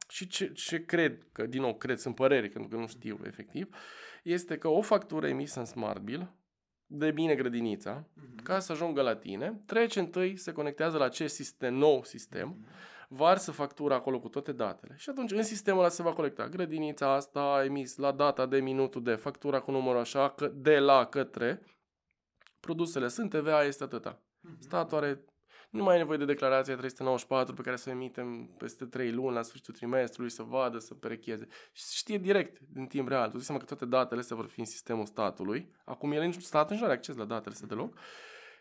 Și ce, ce cred, că din nou cred, sunt păreri, pentru că nu știu efectiv, este că o factură emisă în Smart Bill, de bine grădinița, mm-hmm. ca să ajungă la tine, trece întâi, se conectează la acest sistem, nou sistem, mm-hmm varsă factura acolo cu toate datele. Și atunci în sistemul ăla se va colecta grădinița asta a emis la data de minutul de factura cu numărul așa, că de la către produsele sunt, TVA este atâta. Mm-hmm. Statul are nu mai e nevoie de declarația 394 pe care să o emitem peste 3 luni la sfârșitul trimestrului, să vadă, să perecheze. Și știe direct, din timp real. Tu seama că toate datele astea vor fi în sistemul statului. Acum el, statul nu are acces la datele astea deloc.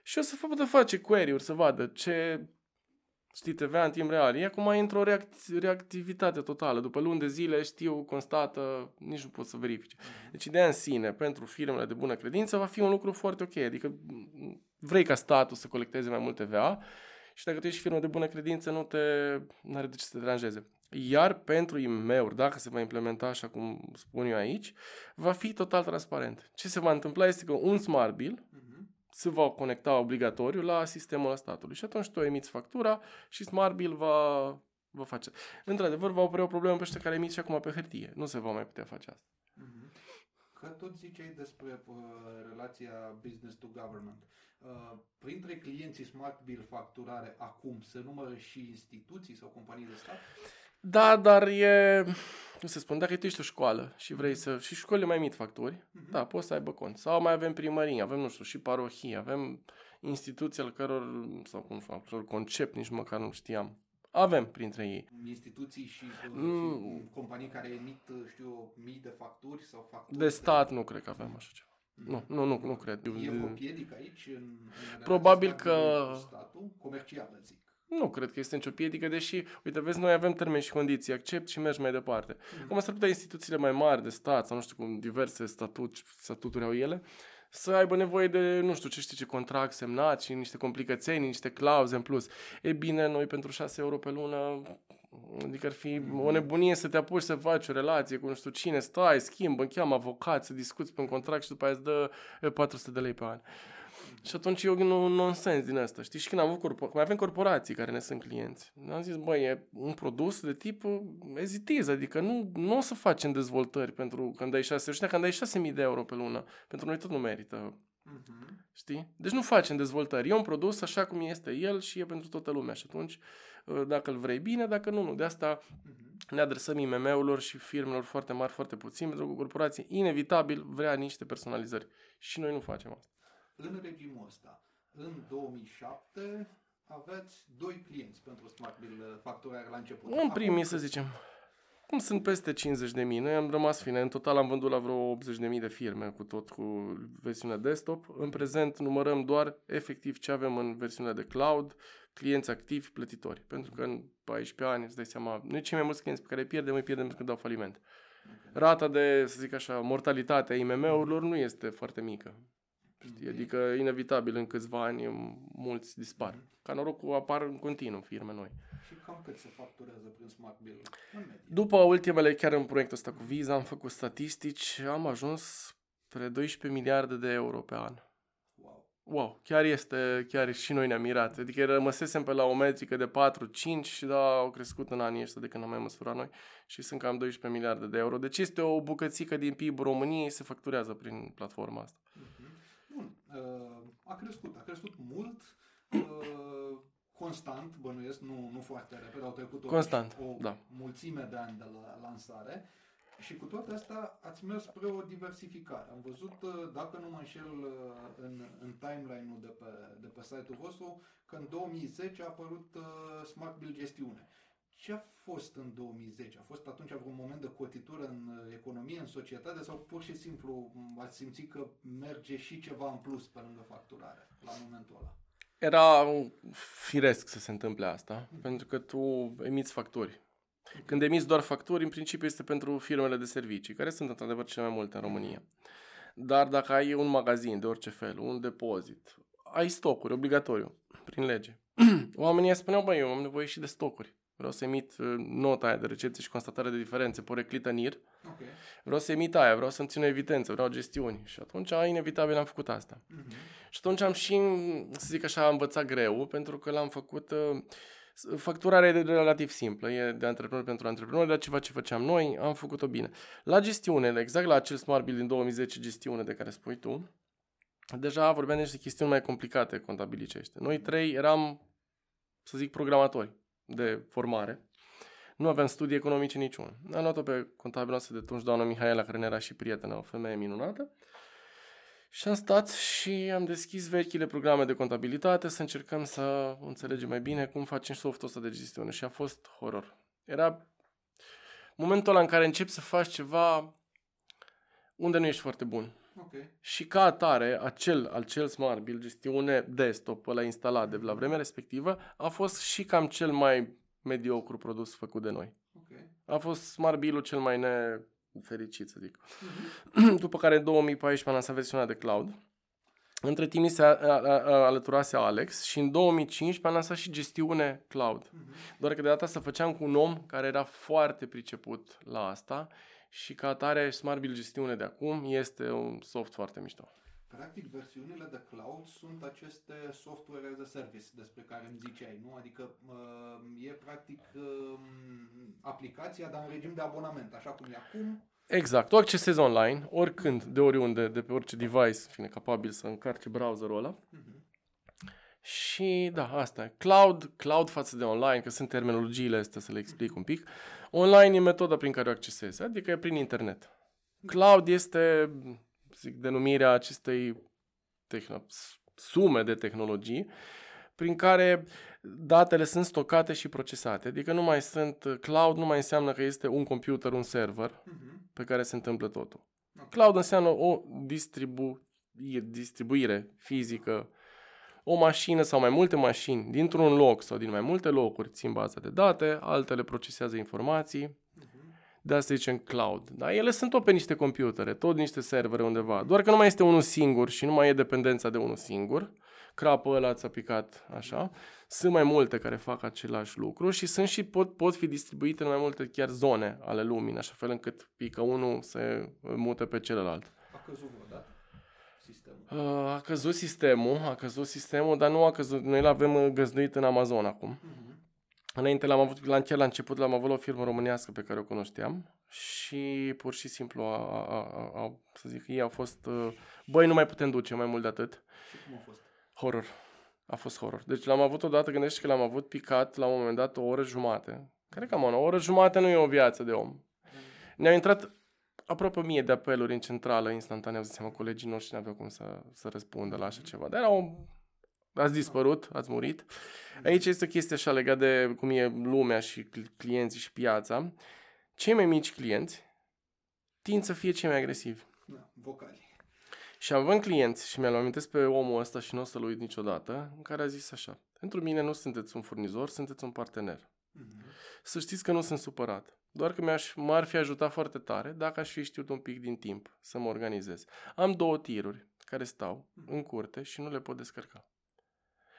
Și o să poată face query-uri, să vadă ce știi, TVA în timp real. E acum într-o react- reactivitate totală. După luni de zile știu, constată, nici nu pot să verifice. Mhm. Deci ideea în sine, pentru firmele de bună credință, va fi un lucru foarte ok. Adică vrei ca statul să colecteze mai multe TVA și dacă tu ești firmă de bună credință, nu te are de ce să te deranjeze. Iar pentru IMM-uri, dacă se va implementa așa cum spun eu aici, va fi total transparent. Ce se va întâmpla este că un smart bill, se va conecta obligatoriu la sistemul statului. Și atunci tu emiți factura și Smart Bill va, va face. Într-adevăr, va opri o problemă pe ăștia care emiți și acum pe hârtie. Nu se va mai putea face asta. Mm-hmm. Că tot ziceai despre uh, relația business to government. Uh, printre clienții Smart Bill facturare acum se numără și instituții sau companii de stat? Da, dar e, cum se spune, dacă tu ești o școală și vrei să, și școlile mai emit facturi, uh-huh. da, poți să aibă cont. Sau mai avem primării, avem, nu știu, și parohii, avem instituții al căror, sau cum știu, al căror concept nici măcar nu știam. Avem printre ei. Instituții și, mm. și companii care emit, știu, mii de facturi sau facturi? De stat nu cred că avem așa ceva. Nu, nu, nu, nu cred. E o piedică aici în, în Probabil că... Statul, comercial, zic. Nu cred că este nicio piedică, deși, uite, vezi, noi avem termeni și condiții, accept și mergi mai departe. Mm. Cum s-ar putea instituțiile mai mari de stat sau nu știu cum diverse statut, statuturi au ele, să aibă nevoie de, nu știu ce știi ce contract semnat și niște complicații, niște clauze în plus. E bine, noi pentru 6 euro pe lună, adică ar fi o nebunie să te apuci să faci o relație cu nu știu cine, stai, schimbă, încheamă avocat, să discuți pe un contract și după aia îți dă 400 de lei pe an. Și atunci eu un nonsens din asta, știi? Și când am avut corpor- mai avem corporații care ne sunt clienți, am zis, băi, e un produs de tip ezitiz, adică nu, nu o să facem dezvoltări pentru când dai 6, știi, când dai 6.000 de euro pe lună, pentru noi tot nu merită. Uh-huh. Știi? Deci nu facem dezvoltări. E un produs așa cum este el și e pentru toată lumea. Și atunci, ă, dacă îl vrei bine, dacă nu, nu. De asta uh-huh. ne adresăm IMM-urilor și firmelor foarte mari, foarte puțin, pentru că corporație inevitabil vrea niște personalizări. Și noi nu facem asta în regimul ăsta, în 2007, aveți doi clienți pentru Smart Bill uh, facturare la început. În primii, să zicem. Cum sunt peste 50 de mii, noi am rămas fine. În total am vândut la vreo 80 de mii de firme cu tot cu versiunea desktop. În prezent numărăm doar efectiv ce avem în versiunea de cloud, clienți activi, plătitori. Pentru că în 14 ani, îți dai seama, noi cei mai mulți clienți pe care îi pierdem, îi pierdem când dau faliment. Rata de, să zic așa, mortalitate a IMM-urilor nu este foarte mică. Știi? Adică, inevitabil, în câțiva ani, mulți dispar. Mm-hmm. Ca norocul apar în continuu firme noi. Și cam cât se facturează prin Smart Bill? După ultimele, chiar în proiectul ăsta cu Visa, am făcut statistici, am ajuns spre 12 miliarde de euro pe an. Wow. Wow, chiar este, chiar și noi ne-am mirat. Adică rămăsesem pe la o metrică de 4-5 și da, au crescut în anii ăștia de când am mai măsurat noi și sunt cam 12 miliarde de euro. Deci este o bucățică din PIB României se facturează prin platforma asta. Mm-hmm. Bun, uh, a crescut, a crescut mult, uh, constant, bănuiesc, nu, nu foarte repede, au trecut o, constant, o da. mulțime de ani de la lansare și cu toate astea ați mers spre o diversificare. Am văzut, uh, dacă nu mă înșel în, în timeline-ul de pe, de pe site-ul vostru, că în 2010 a apărut Smart Bill Gestiune. Ce a fost în 2010? A fost atunci vreun moment de cotitură în uh, economie, în societate sau pur și simplu ați simțit că merge și ceva în plus pe lângă facturare la momentul ăla? Era firesc să se întâmple asta, pentru că tu emiți facturi. Când emiți doar facturi, în principiu este pentru firmele de servicii, care sunt într-adevăr cele mai multe în România. Dar dacă ai un magazin de orice fel, un depozit, ai stocuri, obligatoriu, prin lege. Oamenii spuneau, băi, eu am nevoie și de stocuri. Vreau să emit uh, nota aia de recepție și constatare de diferențe pe reclită NIR. Ok. Vreau să emit aia, vreau să-mi țin o evidență, vreau gestiuni. Și atunci, inevitabil, am făcut asta. Mhm. Și atunci am și, să zic așa, am învățat greu, pentru că l-am făcut... uh, Facturarea e de- relativ simplă, e de antreprenor pentru antreprenor, dar ceva ce făceam noi, am făcut-o bine. La gestiune, exact la acel Smart Bill din 2010 gestiune de care spui tu, deja vorbeam de niște chestiuni mai complicate contabilicește. Noi trei eram, să zic, programatori de formare. Nu aveam studii economice niciun. Am luat-o pe contabilul noastră de atunci, doamna Mihaela, care ne era și prietenă, o femeie minunată. Și am stat și am deschis vechile programe de contabilitate să încercăm să înțelegem mai bine cum facem softul ăsta de gestiune. Și a fost horror. Era momentul ăla în care începi să faci ceva unde nu ești foarte bun. Ok. Și ca atare, acel, acel Smart Bill gestiune desktop ăla instalat de la vremea respectivă a fost și cam cel mai mediocru produs făcut de noi. Ok. A fost Smart Bill-ul cel mai nefericit, să zic. Mhm. După care în 2014 am lansat versiunea de cloud. Între timp mi se a- a- a- alăturase Alex și în 2015 am lansat și gestiune cloud. Mhm. Doar că de data asta făceam cu un om care era foarte priceput la asta și ca atare Smart Bill gestiune de acum este un soft foarte mișto. Practic, versiunile de cloud sunt aceste software as a service despre care îmi ziceai, nu? Adică uh, e practic uh, aplicația, dar în regim de abonament, așa cum e acum. Exact, o accesezi online, oricând, de oriunde, de pe orice device, fine, capabil să încarce browserul ăla. Mhm. Și da, asta e. Cloud, cloud față de online, că sunt terminologiile astea să le explic un pic. Online e metoda prin care o accesezi, adică e prin internet. Cloud este, zic, denumirea acestei tehno- sume de tehnologii prin care datele sunt stocate și procesate. Adică nu mai sunt, cloud nu mai înseamnă că este un computer, un server Mhm. pe care se întâmplă totul. Ok. Cloud înseamnă o distribu- distribuire fizică, o mașină sau mai multe mașini dintr-un loc sau din mai multe locuri țin baza de date, altele procesează informații, Mhm. de asta zicem cloud. Dar ele sunt tot pe niște computere, tot niște servere undeva, doar că nu mai este unul singur și nu mai e dependența de unul singur, crapă ăla ți-a picat așa, sunt mai multe care fac același lucru și sunt și pot, pot fi distribuite în mai multe chiar zone ale lumii, în așa fel încât pică unul se mute pe celălalt. A căzut vreodată sistemul. Uh, A căzut sistemul, a căzut sistemul, dar nu a căzut. Noi l-avem uh, găzduit în Amazon acum. Mhm. Înainte l-am avut, la, chiar la început l-am avut la o firmă românească pe care o cunoșteam și pur și simplu, a, a, a, a, să zic, ei au fost, uh, băi, nu mai putem duce mai mult de atât. Și cum a fost? Horror. A fost horror. Deci l-am avut odată, gândește că l-am avut picat la un moment dat o oră jumate. Care cam o oră jumate nu e o viață de om. Ne-au intrat aproape mie de apeluri în centrală instantaneu, zic seama, colegii noștri nu aveau cum să, să răspundă la așa ceva. Dar erau, ați dispărut, ați murit. Aici este o chestie așa legat de cum e lumea și cl- clienții și piața. Cei mai mici clienți tind să fie cei mai agresivi. Da, vocali. Și având clienți și mi-am amintesc pe omul ăsta și nu o să-l uit niciodată, în care a zis așa, pentru mine nu sunteți un furnizor, sunteți un partener. Mhm. Să știți că nu sunt supărat. Doar că mi-aș, m-ar fi ajutat foarte tare dacă aș fi știut un pic din timp să mă organizez. Am două tiruri care stau în curte și nu le pot descărca.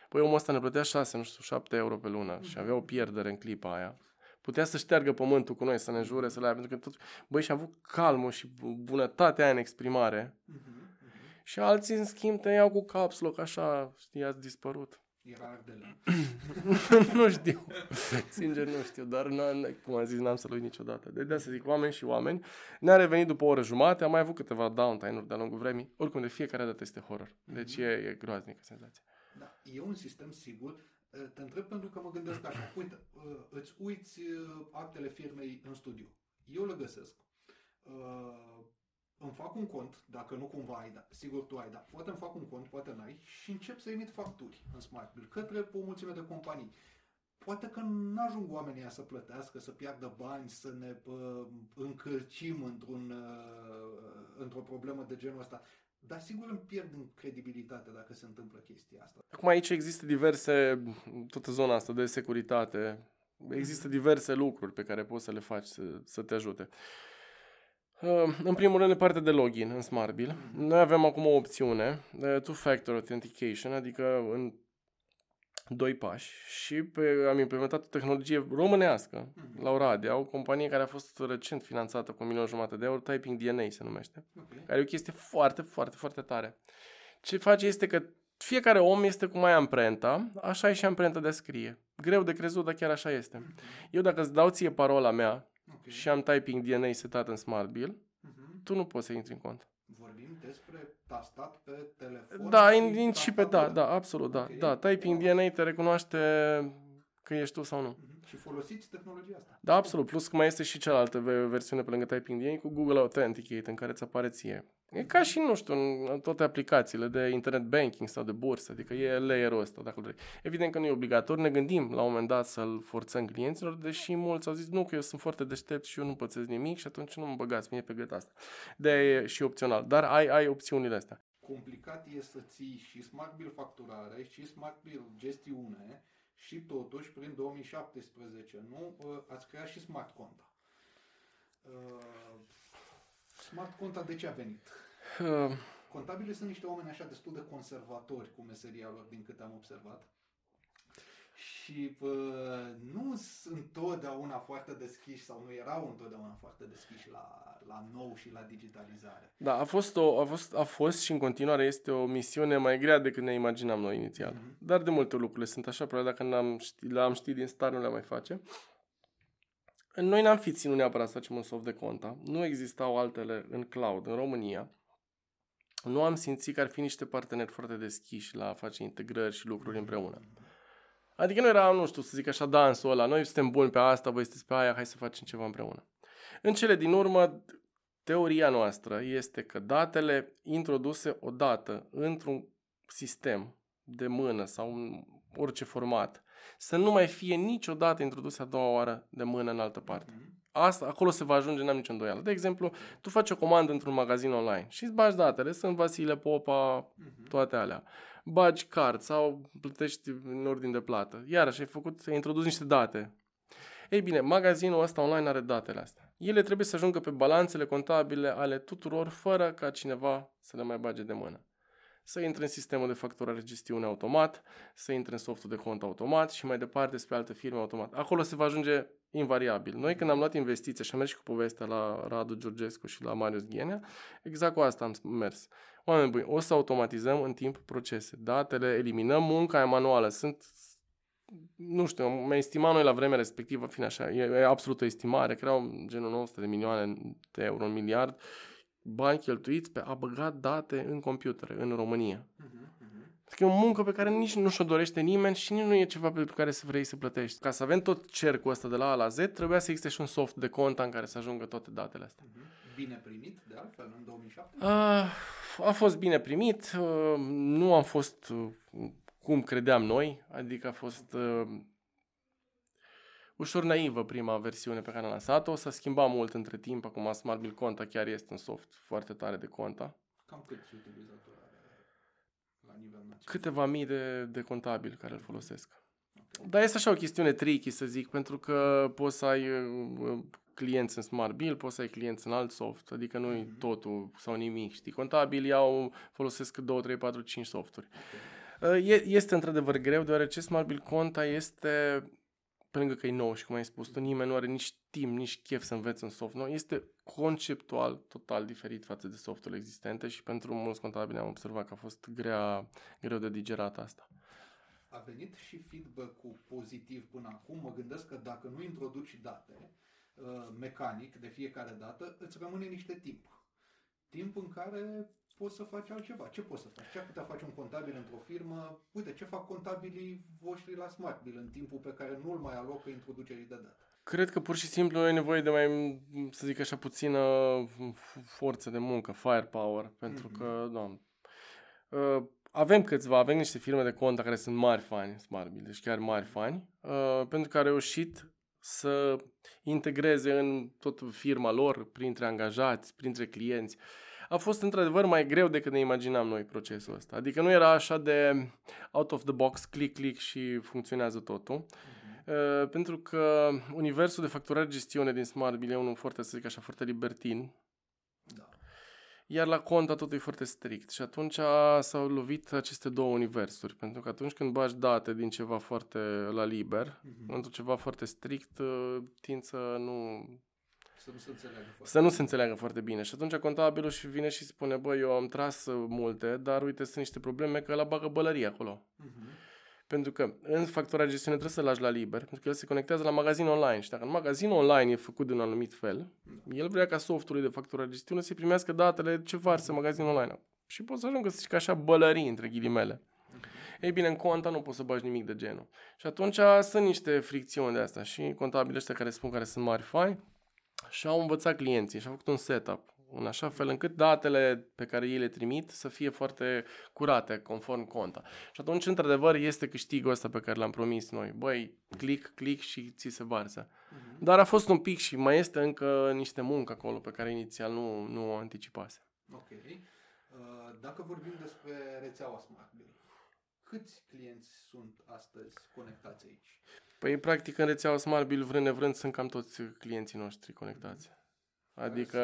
Păi omul ăsta ne plătea 6, nu știu, 7 euro pe lună și avea o pierdere în clipa aia. Putea să șteargă pământul cu noi, să ne jure, să le ia, pentru că tot, băi, și-a avut calmul și bu- bunătatea aia în exprimare. Mhm. Mhm. Și alții, în schimb, te iau cu caps lock, așa, știi, ați dispărut. Era ardele. nu știu. Sincer, nu știu, dar n- cum am zis, n-am să-l uit niciodată. De asta zic, oameni și oameni. Ne-a revenit după o oră jumate, am mai avut câteva downtime-uri de-a lungul vremii. Oricum, de fiecare dată este horror. Deci e, e groaznică senzația. Da, e un sistem sigur. Uh, Te întreb pentru că mă gândesc așa. Uite, uh, îți uiți uh, actele firmei în studiu. Eu le găsesc. Uh, Îmi fac un cont, dacă nu cumva ai da. Sigur tu ai da. Poate îmi fac un cont, poate n-ai. Și încep să emit facturi în Smart Bill către o mulțime de companii. poate că nu ajung oamenii să plătească, să piardă bani, să ne uh, încălcim într-un, uh, într-o problemă de genul ăsta. Dar sigur îmi pierd în credibilitate dacă se întâmplă chestia asta. Acum aici există diverse, toată zona asta de securitate, există diverse lucruri pe care poți să le faci să, să te ajute. Uh, în primul rând, partea de login în SmartBill. Noi avem acum o opțiune, two-factor authentication, adică în doi pași și pe, am implementat o tehnologie românească mm-hmm. la Oradea, o companie care a fost recent finanțată cu un milion jumate de euro, Typing DNA se numește, okay. care e o chestie foarte, foarte, foarte tare. Ce face este că fiecare om este cum mai amprenta, așa e și amprenta de scrie. Greu de crezut, dar chiar așa este. Mm-hmm. Eu dacă îți dau ție parola mea okay. și am Typing DNA setat în Smart Bill, mm-hmm. tu nu poți să intri în cont. Vorbim despre tastat pe telefon? Da, și, in, și pe, da, da, absolut, da. Okay. Da, Typing wow. DNA te recunoaște că ești tu sau nu. Mm-hmm. Și folosiți tehnologia asta? Da, absolut. Plus că mai este și cealaltă versiune pe lângă Typing DNA cu Google Authenticate în care îți apare ție. E ca și, nu știu, în toate aplicațiile de internet banking sau de bursă, adică e layerul ăsta, dacă vrei. Evident că nu e obligatoriu, ne gândim la un moment dat să-l forțăm clienților, deși mulți au zis, nu, că eu sunt foarte deștept și eu nu pățesc nimic și atunci nu mă băgați mie pe gât asta. de e și opțional, dar ai, ai opțiunile astea. Complicat e să ții și Smart Bill facturare și Smart Bill gestiune și totuși prin 2017, nu? Ați creat și Smart Conta. Uh Smart Conta de ce a venit? Uh. Contabilii sunt niște oameni așa destul de conservatori cu meseria lor, din câte am observat. Și uh, nu sunt întotdeauna foarte deschiși sau nu erau întotdeauna foarte deschiși la, la nou și la digitalizare. Da, a fost, o, a, fost, a fost și în continuare este o misiune mai grea decât ne imaginam noi inițial. Mm-hmm. Dar de multe lucruri sunt așa, probabil dacă n-am ști, le-am ști din start nu le mai face. Noi n-am fi ținut neapărat să facem un soft de conta. Nu existau altele în cloud în România. Nu am simțit că ar fi niște parteneri foarte deschiși la a face integrări și lucruri împreună. Adică nu era, nu știu, să zic așa, dansul ăla. Noi suntem buni pe asta, voi sunteți pe aia, hai să facem ceva împreună. În cele din urmă, teoria noastră este că datele introduse odată într-un sistem de mână sau în orice format să nu mai fie niciodată introduse a doua oară de mână în altă parte. Mhm. Asta, acolo se va ajunge, n-am nicio îndoială. De exemplu, tu faci o comandă într-un magazin online și îți bagi datele, sunt Vasile Popa, mhm. toate alea. Bagi card sau plătești în ordine de plată. Iarăși ai făcut, ai introdus niște date. Ei bine, magazinul ăsta online are datele astea. Ele trebuie să ajungă pe balanțele contabile ale tuturor fără ca cineva să le mai bage de mână să intre în sistemul de facturare gestiune automat, să intre în softul de cont automat și mai departe spre alte firme automat. Acolo se va ajunge invariabil. Noi când am luat investiția și am mers și cu povestea la Radu Georgescu și la Marius Ghenea, exact cu asta am mers. Oameni buni, o să automatizăm în timp procese. Datele, eliminăm munca manuală. Sunt nu știu, mai estima noi la vremea respectivă, fiind așa, e, e absolut o estimare, că erau genul 900 de milioane de euro, un miliard, bani cheltuiți pe a băga date în computere în România. Uh-huh, uh-huh. E o muncă pe care nici nu și-o dorește nimeni și nici nu e ceva pe care să vrei să plătești. Ca să avem tot cercul ăsta de la A la Z, trebuia să existe și un soft de cont în care să ajungă toate datele astea. Uh-huh. Bine primit, de altfel, în 2007? Uh, a fost bine primit. Uh, nu am fost uh, cum credeam noi, adică a fost... Uh, ușor naivă prima versiune pe care am lansat-o, s-a schimbat mult între timp, acum Smart Bill Conta chiar este un soft foarte tare de conta. Cam câți utilizatori are la nivel național? Câteva mii de, de contabili care îl folosesc. Okay. Dar este așa o chestiune tricky, să zic, pentru că poți să ai uh, clienți în Smart Bill, poți să ai clienți în alt soft, adică nu e mm-hmm. totul sau nimic, știi? Contabili au, folosesc 2, 3, 4, 5 softuri. Okay. Uh, este într-adevăr greu, deoarece Smart Bill Conta este pe lângă că e nou și cum ai spus tu, nimeni nu are nici timp, nici chef să înveți un soft nou, este conceptual total diferit față de softurile existente și pentru mulți contabili am observat că a fost grea, greu de digerat asta. A venit și feedback-ul pozitiv până acum. Mă gândesc că dacă nu introduci date uh, mecanic de fiecare dată, îți rămâne niște timp. Timp în care poți să faci altceva. Ce poți să faci? Ce ar putea face un contabil într-o firmă? Uite, ce fac contabilii voștri la SmartBill în timpul pe care nu-l mai alocă introducerii de date? Cred că pur și simplu ai nevoie de mai, să zic așa, puțină forță de muncă, firepower, pentru mm-hmm. că, da, avem câțiva, avem niște firme de conta care sunt mari fani SmartBill, deci chiar mari fani, uh, pentru că au reușit să integreze în tot firma lor, printre angajați, printre clienți. A fost într-adevăr mai greu decât ne imaginam noi procesul ăsta. Adică nu era așa de out of the box, click, click și funcționează totul. Uh, pentru că universul de facturare gestiune din SmartBill e unul foarte, să zic așa, foarte libertin. Da. Iar la conta totul e foarte strict și atunci s-au lovit aceste două universuri, pentru că atunci când bagi date din ceva foarte la liber, Mhm. într ceva foarte strict, uh, tind să nu, Să nu se înțeleagă foarte să nu se înțeleagă foarte bine. Și atunci contabilul și vine și spune, băi, eu am tras uh, multe, dar uite, sunt niște probleme că la bagă bălărie acolo. Mhm. Pentru că în factura gestiune trebuie să-l lași la liber, pentru că el se conectează la magazin online și dacă un magazin online e făcut de un anumit fel, el vrea ca softul de factura gestiune să primească datele ce varsă magazinul online. Și poți să ajungă să zici că așa bălării, între ghilimele. Ei bine, în conta nu poți să bagi nimic de genul. Și atunci sunt niște fricțiuni de astea și contabili ăștia care spun care sunt mari fai și au învățat clienții și au făcut un setup în așa fel încât datele pe care ei le trimit să fie foarte curate, conform conta. Și atunci, într-adevăr, este câștigul ăsta pe care l-am promis noi. Băi, click, click și ți se varsă. Mhm. Dar a fost un pic și mai este încă niște muncă acolo pe care inițial nu, nu o anticipase. Ok. Uh, Dacă vorbim despre rețeaua SmartBill, câți clienți sunt astăzi conectați aici? Păi, practic, în rețeaua SmartBill, vrând nevrând, sunt cam toți clienții noștri conectați. Adică...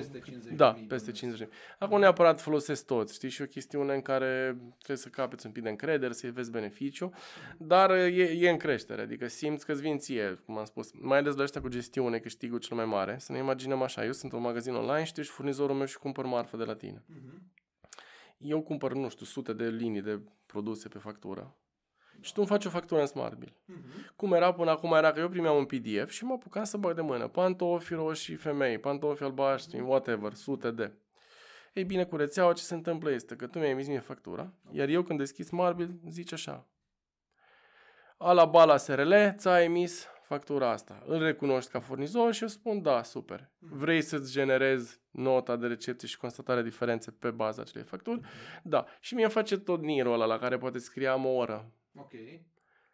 Sunt peste 50 Da, de mii, peste bănuiesc. 50 de Acum neapărat folosesc toți, știi, și o chestiune în care trebuie să capeți un pic de încredere, să-i vezi beneficiu, dar e, e în creștere, adică simți că-ți vin ție, cum am spus, mai ales la ăștia cu gestiune, câștigul cel mai mare. Să ne imaginăm așa, eu sunt un magazin online și tu ești furnizorul meu și cumpăr marfă de la tine. Mhm. Eu cumpăr, nu știu, sute de linii de produse pe factură și tu îmi faci o factură în SmartBill. Mhm. Cum era până acum era că eu primeam un PDF și mă apucam să bag de mână. Pantofi roșii femei, pantofi albaștri, whatever, sute de. Ei bine, cu rețeaua ce se întâmplă este că tu mi-ai emis mie factura, iar eu când deschis Marbil zice așa. Ala bala SRL, ți-a emis factura asta. Îl recunoști ca furnizor și eu spun da, super. Vrei să-ți generezi nota de recepție și constatarea diferențe pe baza acelei facturi? Da. Și mie îmi face tot nirul ăla la care poate scriam o oră. Ok.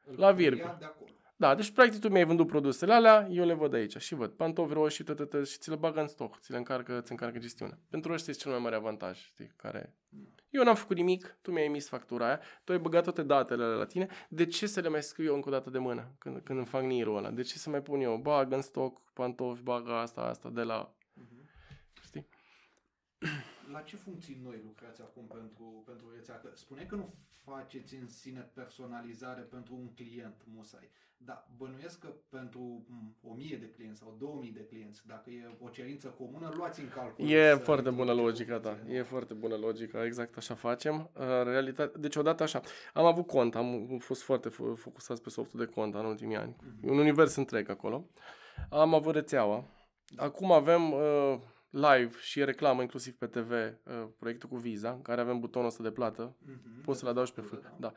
Îl La virgulă. ia de acolo. Da, deci practic tu mi-ai vândut produsele alea, eu le văd aici și văd pantofi roșii, tătătă, și ți le bagă în stoc, ți le încarcă, îți încarcă gestiunea. Pentru ăștia este cel mai mare avantaj, știi, care... Eu n-am făcut nimic, tu mi-ai emis factura aia, tu ai băgat toate datele alea la tine, de ce să le mai scriu eu încă o dată de mână când, când îmi fac nirul ăla? De ce să mai pun eu? Bagă în stoc pantofi, bagă asta, asta, de la... Mhm. Știi? La ce funcții noi lucrați acum pentru, pentru rețea? Că spuneai că nu faceți în sine personalizare pentru un client musai, dar bănuiesc că pentru m, 1000 de clienți sau 2000 de clienți, dacă e o cerință comună, luați în calcul. E să foarte bună introduceți o logica ta. funcție, nu? E foarte bună logica, exact așa facem. Uh, Realitate, deci odată așa, am avut cont, am fost foarte fo- focusați pe softul de cont în ultimii ani. Mhm. E un univers întreg acolo. Am avut rețeaua. Acum avem uh, live și reclamă inclusiv pe TV uh, proiectul cu Visa, în care avem butonul ăsta de plată. Mhm. Poți să-l adaugi pe factură, fânt. Da.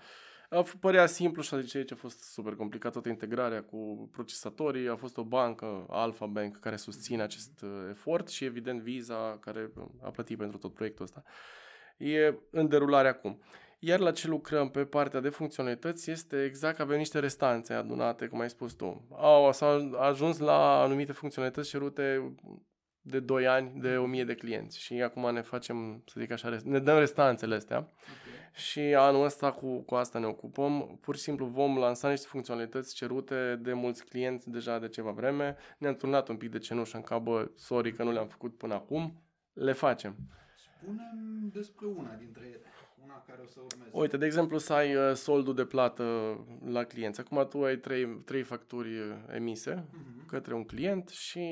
A f- părea simplu și zice aici a fost super complicat toată integrarea cu procesatorii. A fost o bancă, Alpha Bank, care susține acest uh, efort și evident Visa, care uh, a plătit pentru tot proiectul ăsta. E în derulare acum. Iar la ce lucrăm pe partea de funcționalități este exact că avem niște restanțe adunate, cum ai spus tu. Au, s-a ajuns la anumite funcționalități cerute de 2 ani de 1000 de clienți și acum ne facem, să zic așa, rest- ne dăm restanțele astea Ok. și anul ăsta cu, cu asta ne ocupăm. Pur și simplu vom lansa niște funcționalități cerute de mulți clienți deja de ceva vreme. Ne-am turnat un pic de cenușă în cap, bă, sorry că nu le-am făcut până acum. Le facem. Spunem despre una dintre ele, una care o să urmeze. Uite, de exemplu, să ai uh, soldul de plată la clienți. Acum tu ai trei, trei facturi uh, emise Mhm. către un client și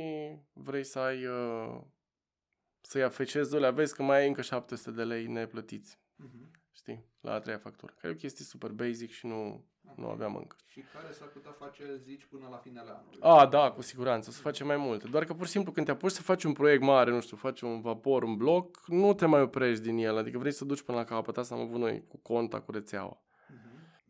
vrei să ai uh, să-i afecșezi alea, vezi că mai ai încă 700 de lei neplătiți, Mhm. știi, la a treia factură. Care e o chestie super basic și nu, nu aveam încă. Și care s-ar putea face, zici, până la finele anului. A, da, cu siguranță, o să facem mai multe. Doar că pur și simplu când te apuci să faci un proiect mare, nu știu, faci un vapor, un bloc, nu te mai oprești din el. Adică vrei să duci până la capăt. Asta am avut noi cu conta, cu rețeaua. Mhm.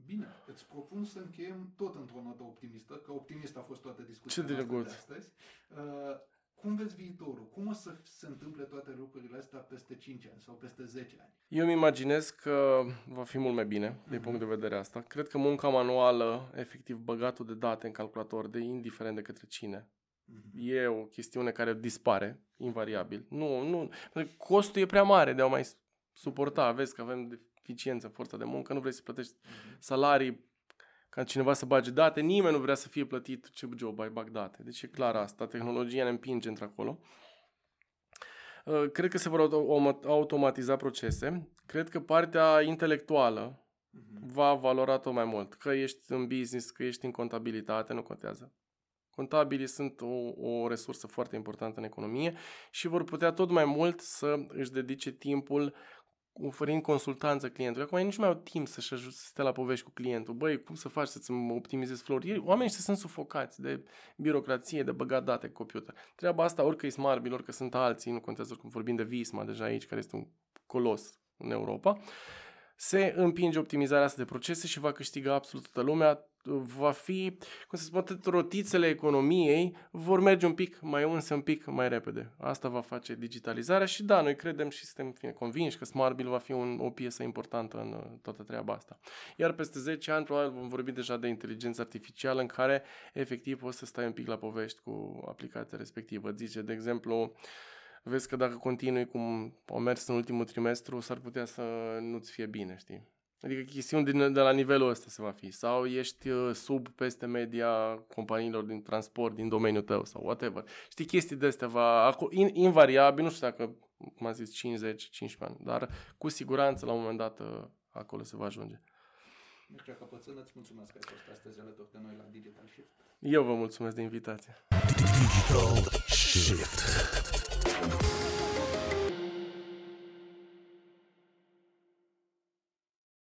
Bine, îți propun să încheiem tot într-o notă optimistă, că optimist a fost toată discuția Ce noastră drăguț. de astăzi. Uh, cum vezi viitorul? Cum o să se întâmple toate lucrurile astea peste 5 ani sau peste 10 ani? Eu îmi imaginez că va fi mult mai bine, din punct de vedere asta. Cred că munca manuală, efectiv băgatul de date în calculator, de indiferent de către cine, e o chestiune care dispare, invariabil. Nu, nu, costul e prea mare de a mai suporta. Vezi că avem deficiență forța de muncă, nu vrei să plătești salarii ca cineva să bage date, nimeni nu vrea să fie plătit ce job ai bag date. Deci e clar asta, tehnologia ne împinge într-acolo. Uh, cred că se vor automatiza procese. Cred că partea intelectuală va valora tot mai mult. Că ești în business, că ești în contabilitate, nu contează. Contabilii sunt o, o resursă foarte importantă în economie și vor putea tot mai mult să își dedice timpul oferind consultanță clientului. Acum ei nici nu mai au timp să-și să stea la povești cu clientul. Băi, cum să faci să-ți optimizezi flori? Oamenii se sunt sufocați de birocrație, de băgat date cu computer. Treaba asta, orică e Smart Bill, orică sunt alții, nu contează cum vorbim de Visma deja aici, care este un colos în Europa, se împinge optimizarea asta de procese și va câștiga absolut toată lumea va fi, cum să spun, rotițele economiei vor merge un pic mai unse, un pic mai repede. Asta va face digitalizarea și da, noi credem și suntem fine, convinși că Smart Bill va fi un, o piesă importantă în uh, toată treaba asta. Iar peste 10 ani probabil vom vorbi deja de inteligență artificială în care efectiv poți să stai un pic la povești cu aplicația respectivă. Zice, de exemplu, vezi că dacă continui cum au mers în ultimul trimestru, s-ar putea să nu-ți fie bine, știi? Adică chestiuni din, de la nivelul ăsta se va fi. Sau ești uh, sub peste media companiilor din transport din domeniul tău sau whatever. Știi, chestii de astea va, in, invariabil, nu știu dacă, cum am zis, 50-15 ani, dar cu siguranță la un moment dat uh, acolo se va ajunge. Mircea Căpățân, îți mulțumesc că ai fost astăzi alături de noi la Digital Shift. Eu vă mulțumesc de invitație. Digital Shift.